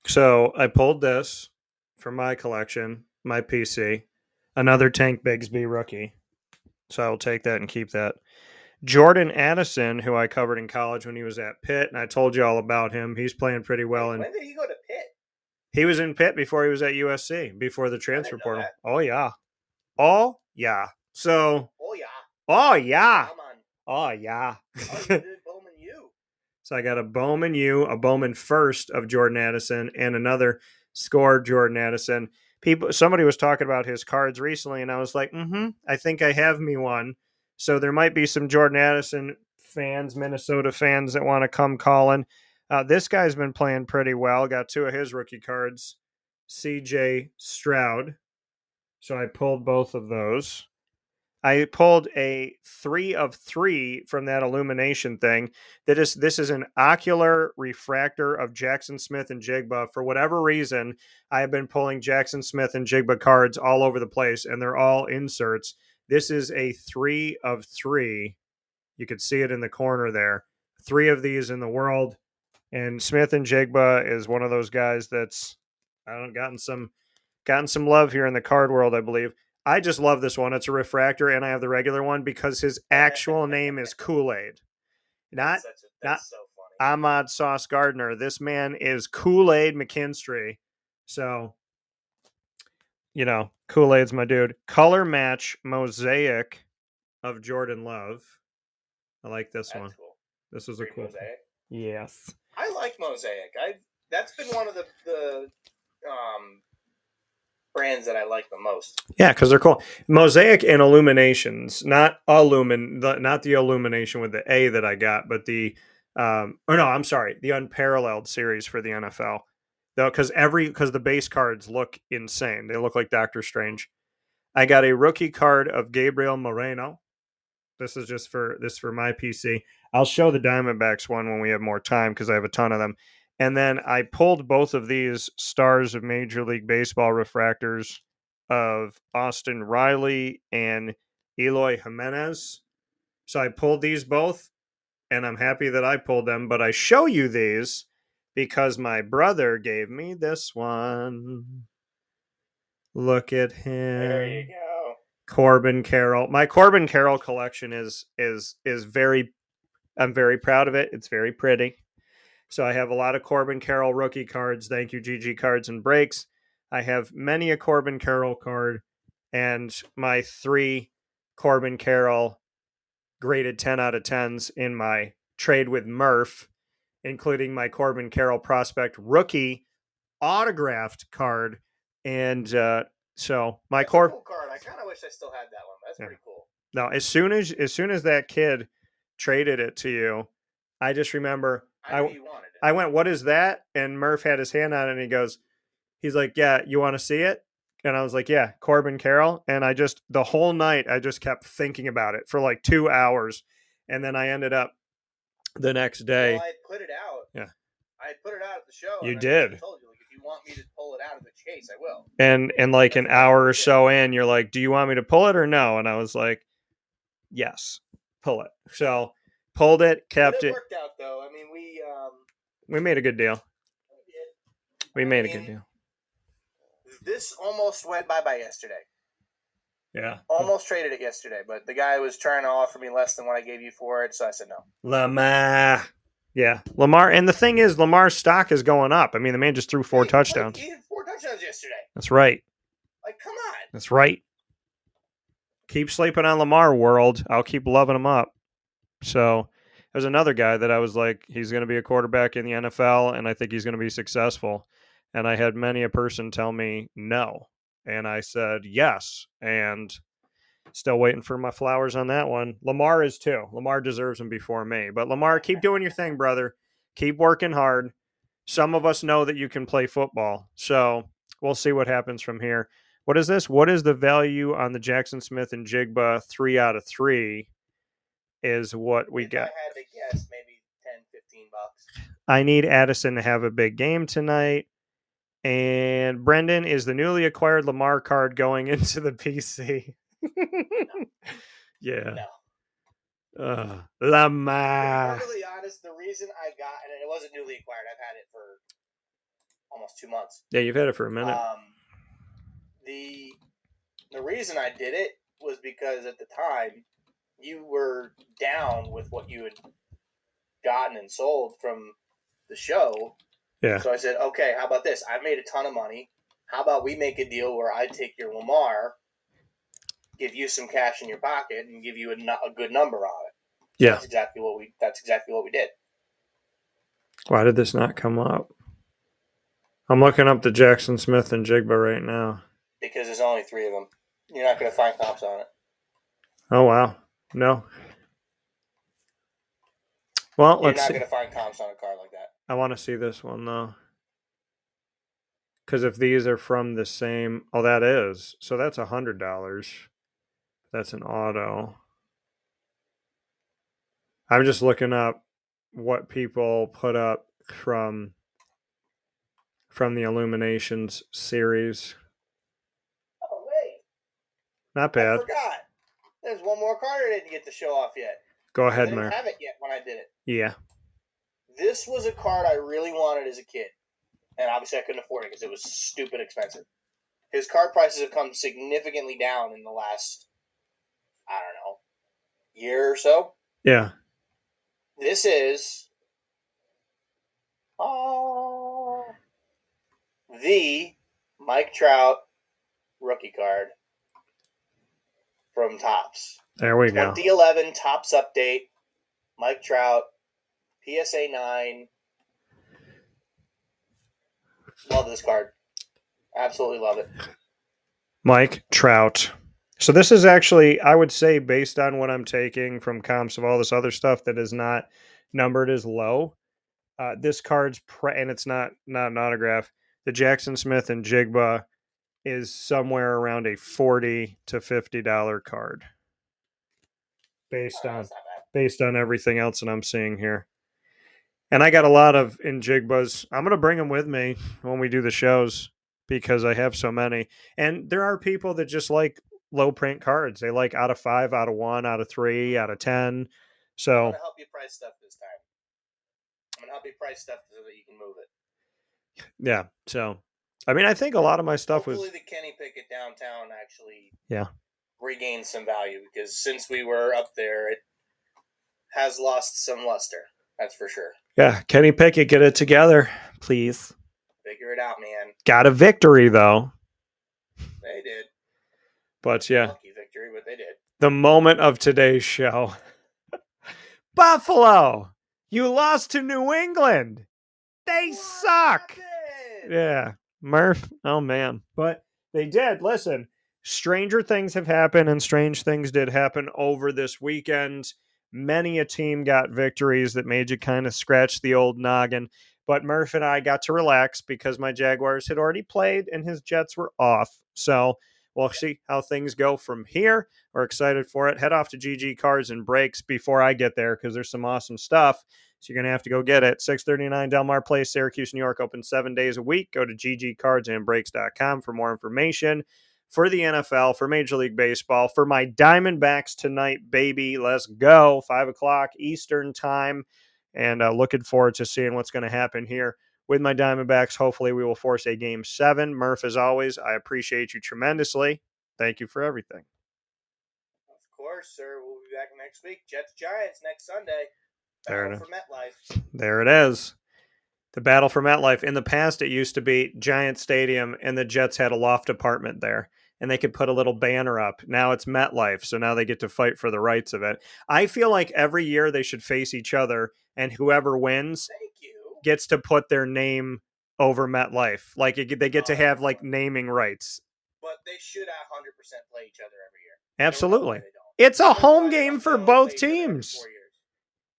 So I pulled this from my collection, my PC, another Tank Bigsby rookie. So I will take that and keep that. Jordan Addison, who I covered in college when he was at Pitt, and I told you all about him. He's playing pretty well, and when did he go to Pitt? He was in Pitt before he was at USC, before the transfer portal. that. Oh yeah, oh yeah. So Oh yeah, oh yeah, oh yeah. Oh, you *laughs* Bowman U. So I got a Bowman U, a Bowman first of Jordan Addison, and another score Jordan Addison. People, somebody was talking about his cards recently, and I was like, mm-hmm, I think I have me one. So there might be some Jordan Addison fans, Minnesota fans that want to come calling. Uh, this guy's been playing pretty well. Got two of his rookie cards, C.J. Stroud. So I pulled both of those. I pulled a three of three from that illumination thing. That is, this is an ocular refractor of Jaxon Smith-Njigba. For whatever reason, I have been pulling Jaxon Smith-Njigba cards all over the place, and they're all inserts. This is a three of three. You could see it in the corner there. Three of these in the world, and Smith-Njigba is one of those guys that's I don't gotten some gotten some love here in the card world, I believe. I just love this one. It's a refractor, and I have the regular one because his *laughs* actual name is Kool Aid, not a, not- so funny. Ahmad Sauce Gardner. This man is Kool Aid McKinstry. So, you know, Kool Aid's my dude. Color match mosaic of Jordan Love. I like this That's one. cool. This was a cool. Yes. I like Mosaic. I that's been one of the the um brands that I like the most. Yeah, because they're cool. Mosaic and Illuminations, not illumin, the, not the illumination with the A that I got, but the um, or no, I'm sorry, the unparalleled series for the NFL. Though, because every because the base cards look insane. They look like Doctor Strange. I got a rookie card of Gabriel Moreno. This is just for this for my PC. I'll show the Diamondbacks one when we have more time because I have a ton of them. And then I pulled both of these stars of Major League Baseball refractors of Austin Riley and Eloy Jimenez. So I pulled these both, and I'm happy that I pulled them. But I show you these because my brother gave me this one. Look at him. There you go. Corbin Carroll. My Corbin Carroll collection is is is very I'm very proud of it. It's very pretty. So I have a lot of Corbin Carroll rookie cards. Thank you, GG Cards and Breaks. I have many a Corbin Carroll card and my three Corbin Carroll graded 10 out of 10s in my trade with Murph, including my Corbin Carroll prospect rookie autographed card. And uh, so my That's a Cor cool card. I kind of wish I still had that one. That's Yeah. pretty cool. now as soon as as soon as that kid traded it to you, I just remember I, I- knew you wanted it. I went, "What is that?" And Murph had his hand on it, and he goes, "He's like, yeah, you want to see it?" And I was like, "Yeah, Corbin Carroll." And I just the whole night I just kept thinking about it for like two hours, and then I ended up the next day. Well, I put it out. Yeah. I put it out at the show. You and I did. told you, like, if you want me to pull it out of the chase, I will. and and like an *laughs* hour or so in you're like do you want me to pull it or no and i was like yes pull it so pulled it kept it it worked out though. I mean, we um, we made a good deal we did. we made a good deal This almost went bye bye yesterday. yeah Almost traded it yesterday, but the guy was trying to offer me less than what I gave you for it, so I said no. lamar yeah lamar and the thing is lamar's stock is going up i mean the man just threw four Hey, touchdowns he had four touchdowns yesterday. that's right Like, come on. that's right keep sleeping on lamar world. I'll keep loving him up. So there's another guy that i was like he's going to be a quarterback in the nfl and i think he's going to be successful. And i had many a person tell me no and i said yes and still waiting for my flowers on that one. Lamar is too. Lamar deserves them before me. But lamar keep doing your thing brother. Keep working hard. Some of us know that you can play football. So we'll see what happens from here what is this what is the value on the Jaxon Smith-Njigba three out of three is what we If got I had to guess, maybe 10, 15 bucks. I need Addison to have a big game tonight. And Brendan is the newly acquired Lamar card going *laughs* into the PC. *laughs* yeah. No. Uh, To be Lamar. perfectly honest, the reason I got and it wasn't newly acquired. I've had it for almost two months. Yeah, you've had it for a minute. Um, the the reason I did it was because at the time you were down with what you had gotten and sold from the show. Yeah. So I said, okay, how about this? I've made a ton of money. How about we make a deal where I take your Lamar, give you some cash in your pocket, and give you a, a good number on it. yeah. That's exactly what we. That's exactly what we did. Why did this not come up? I'm looking up the Jaxon Smith-Njigba right now. Because there's only three of them. You're not going to find comps on it. Oh wow. No. Well, You're let's You're not going to find comps on a card like that. I want to see this one though. Because if these are from the same, oh, that is. So that's a hundred dollars. That's an auto. I'm just looking up what people put up from from the Illuminations series. Not I bad. forgot. There's one more card I didn't get to show off yet. Go I ahead, didn't Mer. have it yet when I did it. Yeah. This was a card I really wanted as a kid, and obviously I couldn't afford it because it was stupid expensive. His card prices have come significantly down in the last, I don't know, year or so. Yeah. This is oh, the Mike Trout rookie card from Topps. There we go. 2011 Topps update. Mike Trout, PSA 9. Love this card. Absolutely love it. Mike Trout. So this is actually, I would say, based on what I'm taking from comps of all this other stuff that is not numbered as low. Uh, this card's pre- and it's not not an autograph. The Jaxon Smith-Njigba is somewhere around a forty to fifty dollar card, based on that's not bad. based on everything else that I'm seeing here. And I got a lot of Njigba's. I'm gonna bring them with me when we do the shows because I have so many. And there are people that just like low print cards. They like out of five, out of one, out of three, out of ten. I'm So going to help you price stuff this time. I'm going to help you price stuff so that you can move it. yeah. So I mean, I think a lot of my stuff was Hopefully, the Kenny Pickett downtown actually Yeah. Regained some value because since we were up there, it has lost some luster. That's for sure. yeah. Kenny Pickett, get it together, please. Figure it out, man. Got a victory though. They did. But yeah, Lucky victory, but they did. the moment of today's show. *laughs* Buffalo, you lost to New England. They What suck. happened? Yeah, Murph. Oh man, but they did. Listen, stranger things have happened, and strange things did happen over this weekend. Many a team got victories that made you kind of scratch the old noggin. But Murph and I got to relax because my Jaguars had already played and his Jets were off. So we'll see how things go from here. We're excited for it. Head off to GG Cards and Breaks before I get there because there's some awesome stuff. So you're gonna have to go get it. 639 Delmar Place, Syracuse, New York, open seven days a week. Go to ggcardsandbreaks.com for more information for the NFL, for Major League Baseball, for my Diamondbacks tonight, baby. Let's go. Five o'clock Eastern time. And uh, looking forward to seeing what's going to happen here with my Diamondbacks. Hopefully, we will force a game seven. Murph, as always, I appreciate you tremendously. Thank you for everything. Of course, sir. We'll be back next week. Jets Giants next Sunday. Enough. for MetLife. There it is. The battle for MetLife. In the past, it used to be Giant Stadium, and the Jets had a loft apartment there, and they could put a little banner up. Now it's MetLife, so now they get to fight for the rights of it. I feel like every year they should face each other, and whoever wins gets to put their name over MetLife. Like it, they get to have like naming rights. But they should 100% play each other every year. Absolutely. It's a home game for both teams.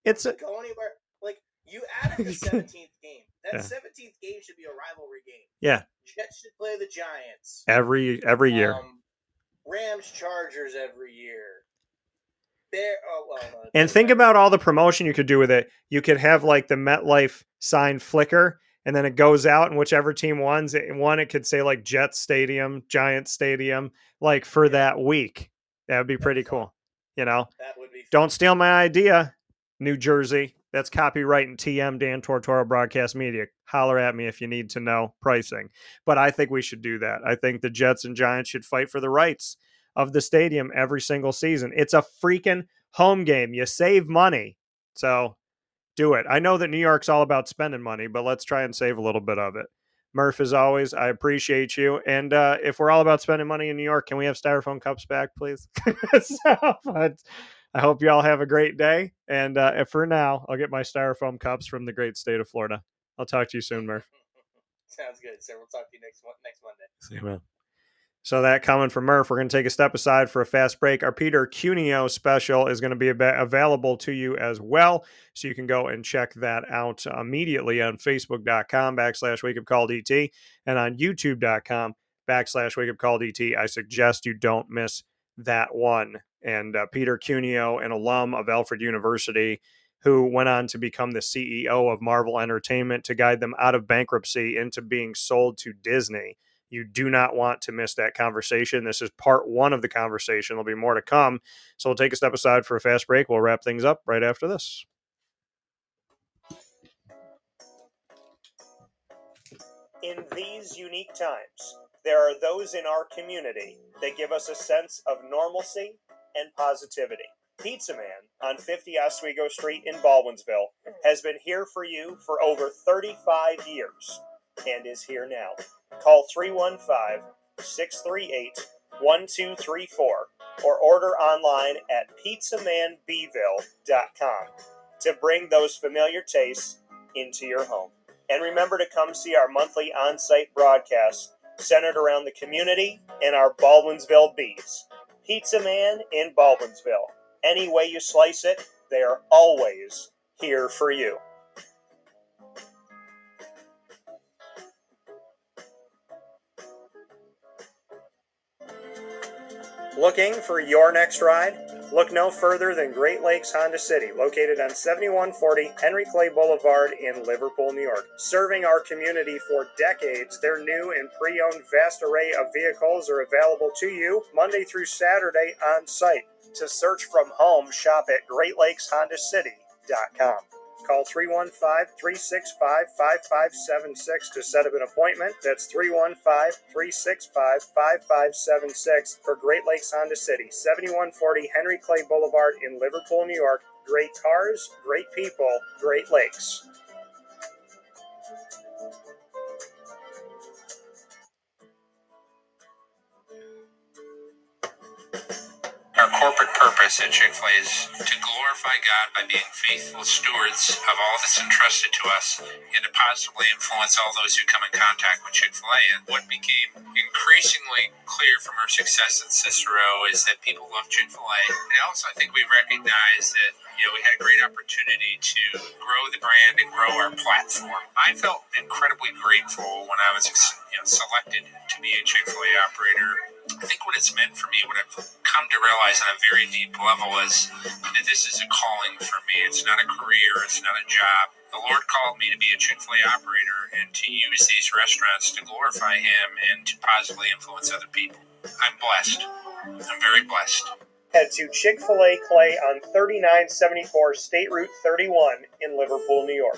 It's a, Go anywhere. Like you added the *laughs* 17th game. That Yeah. 17th game should be a rivalry game. yeah, Jets should play the Giants. every every year. Um, Rams Chargers every year. Bear. Oh well. no, And think about all the promotion you could do with it. You could have like the MetLife sign flicker, and then it goes out and whichever team wins it one it could say like Jets Stadium, Giant Stadium, like for that week. That would be pretty cool. You know, That would be don't steal my idea, New Jersey. That's copyright and TM Dan Tortora Broadcast Media. Holler at me if you need to know pricing. But I think we should do that. I think the Jets and Giants should fight for the rights of the stadium every single season. It's a freaking home game. You save money. So do it. I know that New York's all about spending money, but let's try and save a little bit of it. Murph, as always, I appreciate you. And uh, if we're all about spending money in New York, can we have styrofoam cups back, please? *laughs* so, but I hope you all have a great day. And uh, for now, I'll get my styrofoam cups from the great state of Florida. I'll talk to you soon, Murph. *laughs* sounds good, sir. We'll talk to you next mon- next Monday. See you, man. So that coming from Murph, we're going to take a step aside for a fast break. Our Peter Cuneo special is going to be available to you as well, so you can go and check that out immediately on Facebook.com backslash Wake Up Call DT and on YouTube.com backslash Wake Up Call DT. I suggest you don't miss that one. And uh, Peter Cuneo, an alum of Alfred University, who went on to become the CEO of Marvel Entertainment to guide them out of bankruptcy into being sold to Disney. You do not want to miss that conversation. This is part one of the conversation. There'll be more to come. So we'll take a step aside for a fast break. We'll wrap things up right after this. In these unique times, there are those in our community that give us a sense of normalcy and positivity. Pizza Man on 50 Oswego Street in Baldwinsville has been here for you for over 35 years and is here now. Call 315 638 1234 or order online at pizzamanbeville.com to bring those familiar tastes into your home. And remember to come see our monthly on site broadcasts centered around the community and our Baldwinsville bees. Pizza Man in Baldwinsville. Any way you slice it, they are always here for you. Looking for your next ride? Look no further than Great Lakes Honda City, located on 7140 Henry Clay Boulevard in Liverpool, New York. Serving our community for decades, their new and pre owned vast array of vehicles are available to you Monday through Saturday on site. To search from home, shop at GreatLakesHondaCity.com. Call 315 365 5576 to set up an appointment. That's 315 365 5576 for Great Lakes Honda City, 7140 Henry Clay Boulevard in Liverpool, New York. Great cars, great people, Great Lakes. Purpose at Chick fil to glorify God by being faithful stewards of all that's entrusted to us and to positively influence all those who come in contact with Chick fil A. And what became increasingly clear from our success at Cicero is that people love Chick fil A. And also, I think we recognize that you know, we had a great opportunity to grow the brand and grow our platform. I felt incredibly grateful when I was you know, selected to be a Chick fil A operator I think what it's meant for me, what I've come to realize on a very deep level, is that this is a calling for me. It's not a career, it's not a job. The Lord called me to be a Chick fil A operator and to use these restaurants to glorify Him and to positively influence other people. I'm blessed. I'm very blessed. Head to Chick fil A Clay on 3974 State Route 31 in Liverpool, New York.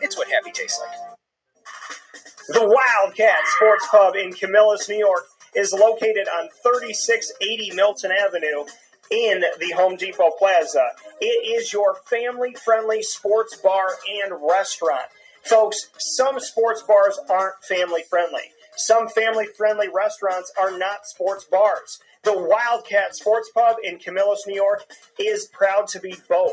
It's what happy tastes like. The Wildcat Sports Pub in Camillus, New York is located on 3680 Milton Avenue in the Home Depot Plaza. It is your family friendly sports bar and restaurant. Folks, some sports bars aren't family friendly. Some family friendly restaurants are not sports bars. The Wildcat Sports Pub in Camillus, New York is proud to be both.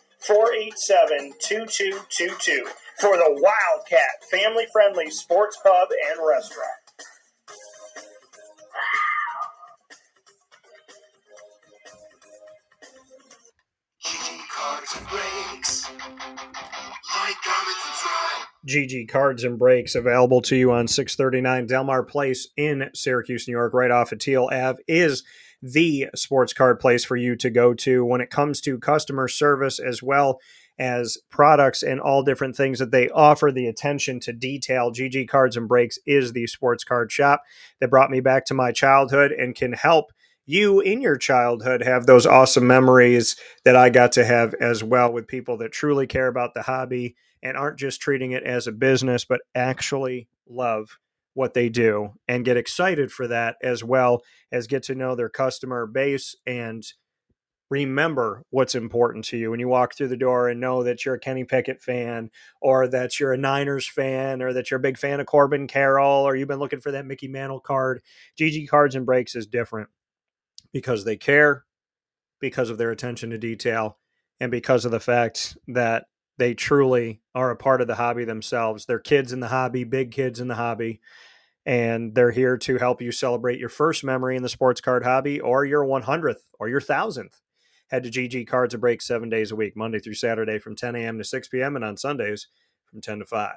487 2222 for the Wildcat family friendly sports pub and restaurant. GG Cards and Breaks available to you on 639 Delmar Place in Syracuse, New York, right off of Teal Ave, is the sports card place for you to go to when it comes to customer service as well as products and all different things that they offer. The attention to detail. GG Cards and Breaks is the sports card shop that brought me back to my childhood and can help you in your childhood have those awesome memories that I got to have as well with people that truly care about the hobby and aren't just treating it as a business, but actually love what they do and get excited for that as well as get to know their customer base and remember what's important to you when you walk through the door and know that you're a Kenny Pickett fan or that you're a Niners fan or that you're a big fan of Corbin Carroll or you've been looking for that Mickey Mantle card. GG Cards and Breaks is different because they care, because of their attention to detail, and because of the fact that they truly are a part of the hobby themselves. They're kids in the hobby, big kids in the hobby, and they're here to help you celebrate your first memory in the sports card hobby or your 100th or your 1000th. Head to GG Cards and Break seven days a week, Monday through Saturday from 10 a.m. to 6 p.m., and on Sundays from 10 to 5.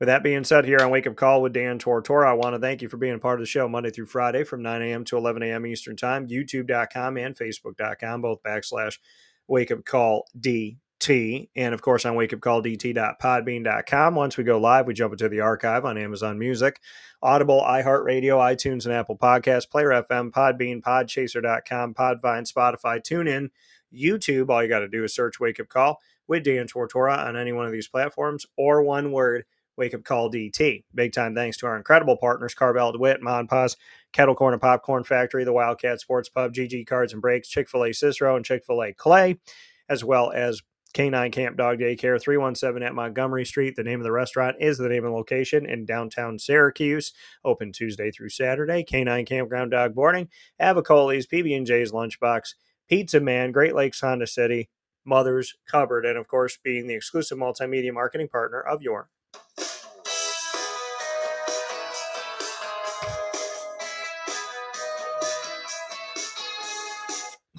With that being said, here on Wake Up Call with Dan Tortora, I want to thank you for being a part of the show Monday through Friday from 9 a.m. to 11 a.m. Eastern Time, youtube.com and facebook.com, both backslash Wake Up Call D T, and of course on wakeupcalldt.podbean.com. Once we go live, we jump into the archive on Amazon Music, Audible, iHeartRadio, iTunes, and Apple Podcasts, Player FM, Podbean, Podchaser.com, Podvine, Spotify, TuneIn, YouTube. All you got to do is search Wake Up Call with Dan Tortora on any one of these platforms, or one word, Wake Up Call DT. Big time thanks to our incredible partners, Carvel DeWitt, Ma and Pa's, Kettle Corn and Popcorn Factory, the Wildcat Sports Pub, GG Cards and Breaks, Chick fil A Cicero, and Chick fil A Clay, as well as K-9 Kamp Dog Daycare, 317 at Montgomery Street. The name of the restaurant is the name of the location in downtown Syracuse. Open Tuesday through Saturday. K-9 Kampground Dog Boarding, Avicolli's, PB&J's Lunchbox, Pizza Man, Great Lakes Honda City, Mother's Cupboard, and of course being the exclusive multimedia marketing partner of your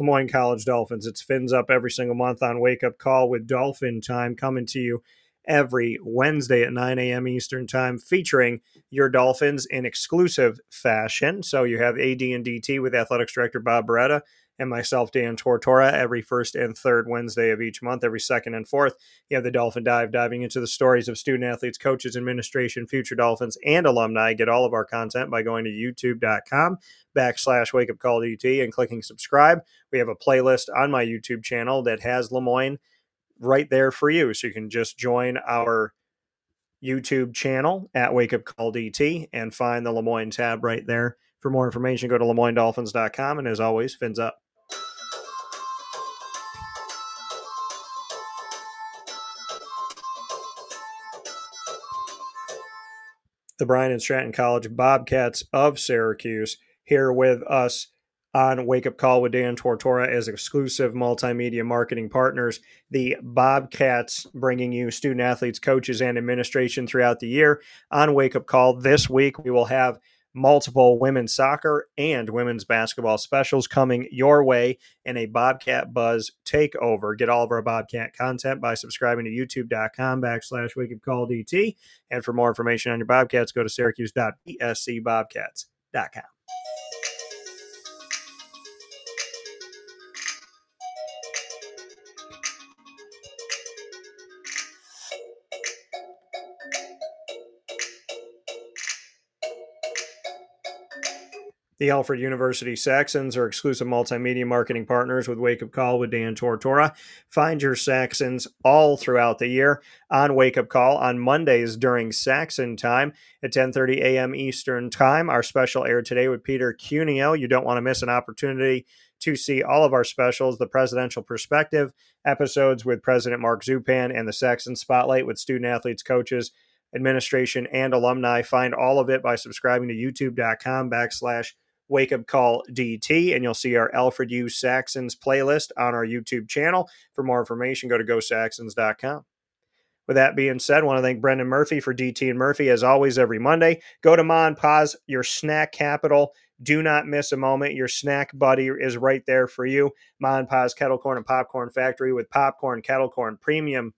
Moines College Dolphins. It's fins up every single month on Wake Up Call with Dolphin Time coming to you every Wednesday at 9 a.m. Eastern Time, featuring your Dolphins in exclusive fashion. So you have AD and DT with Athletics Director Bob Beretta and myself, Dan Tortora, every first and third Wednesday of each month, every second and fourth. You have the Dolphin Dive, diving into the stories of student athletes, coaches, administration, future Dolphins, and alumni. Get all of our content by going to youtube.com backslash wake up call DT and clicking subscribe. We have a playlist on my YouTube channel that has Lemoyne right there for you. So you can just join our YouTube channel at Wake Up Call DT and find the Lemoyne tab right there. For more information, go to LeMoyneDolphins.com. And as always, fins up. The Bryant and Stratton College Bobcats of Syracuse here with us on Wake Up Call with Dan Tortora as exclusive multimedia marketing partners. The Bobcats bringing you student athletes, coaches, and administration throughout the year. On Wake Up Call this week, we will have multiple women's soccer and women's basketball specials coming your way in a Bobcat Buzz takeover. Get all of our Bobcat content by subscribing to youtube.com backslash call DT. And for more information on your Bobcats, go to syracuse.bscbobcats.com. The Alfred University Saxons are exclusive multimedia marketing partners with Wake Up Call with Dan Tortora. Find your Saxons all throughout the year on Wake Up Call on Mondays during Saxon time at 10:30 a.m. Eastern Time. Our special aired today with Peter Cuneo. You don't want to miss an opportunity to see all of our specials, the Presidential Perspective episodes with President Mark Zupan and the Saxon Spotlight with student athletes, coaches, administration, and alumni. Find all of it by subscribing to youtube.com backslash Wake Up Call DT, and you'll see our Alfred U. Saxons playlist on our YouTube channel. For more information, go to gosaxons.com. With that being said, I want to thank Brendan Murphy for DT and Murphy as always every Monday. Go to and Pa's, your snack capital. Do not miss a moment. Your snack buddy is right there for you. And Pa's Kettle Corn and Popcorn Factory with popcorn, kettle corn, premium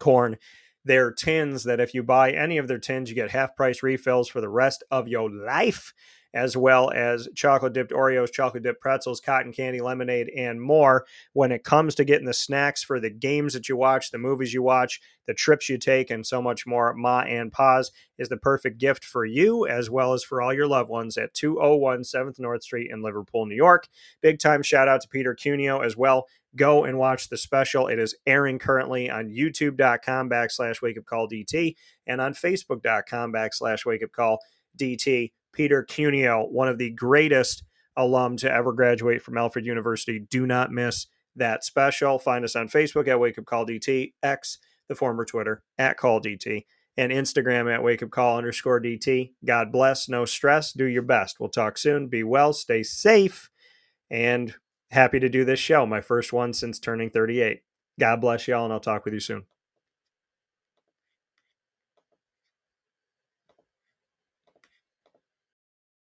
corn. Their tins that if you buy any of their tins, you get half price refills for the rest of your life as well as chocolate dipped Oreos, chocolate dipped pretzels, cotton candy, lemonade, and more. When it comes to getting the snacks for the games that you watch, the movies you watch, the trips you take, and so much more, Ma and Pa's is the perfect gift for you as well as for all your loved ones at 201 7th North Street in Liverpool, New York. Big time shout out to Peter Cuneo as well. Go and watch the special. It is airing currently on youtube.com backslash wake up call DT and on facebook.com backslash wake up call DT. Peter Cuneo, one of the greatest alum to ever graduate from Alfred University. Do not miss that special. Find us on Facebook at Wake Up Call DT, X, the former Twitter, at Call DT, and Instagram at Wake Up Call underscore DT. God bless, no stress, do your best. We'll talk soon. Be well, stay safe, and happy to do this show, my first one since turning 38. God bless y'all, and I'll talk with you soon.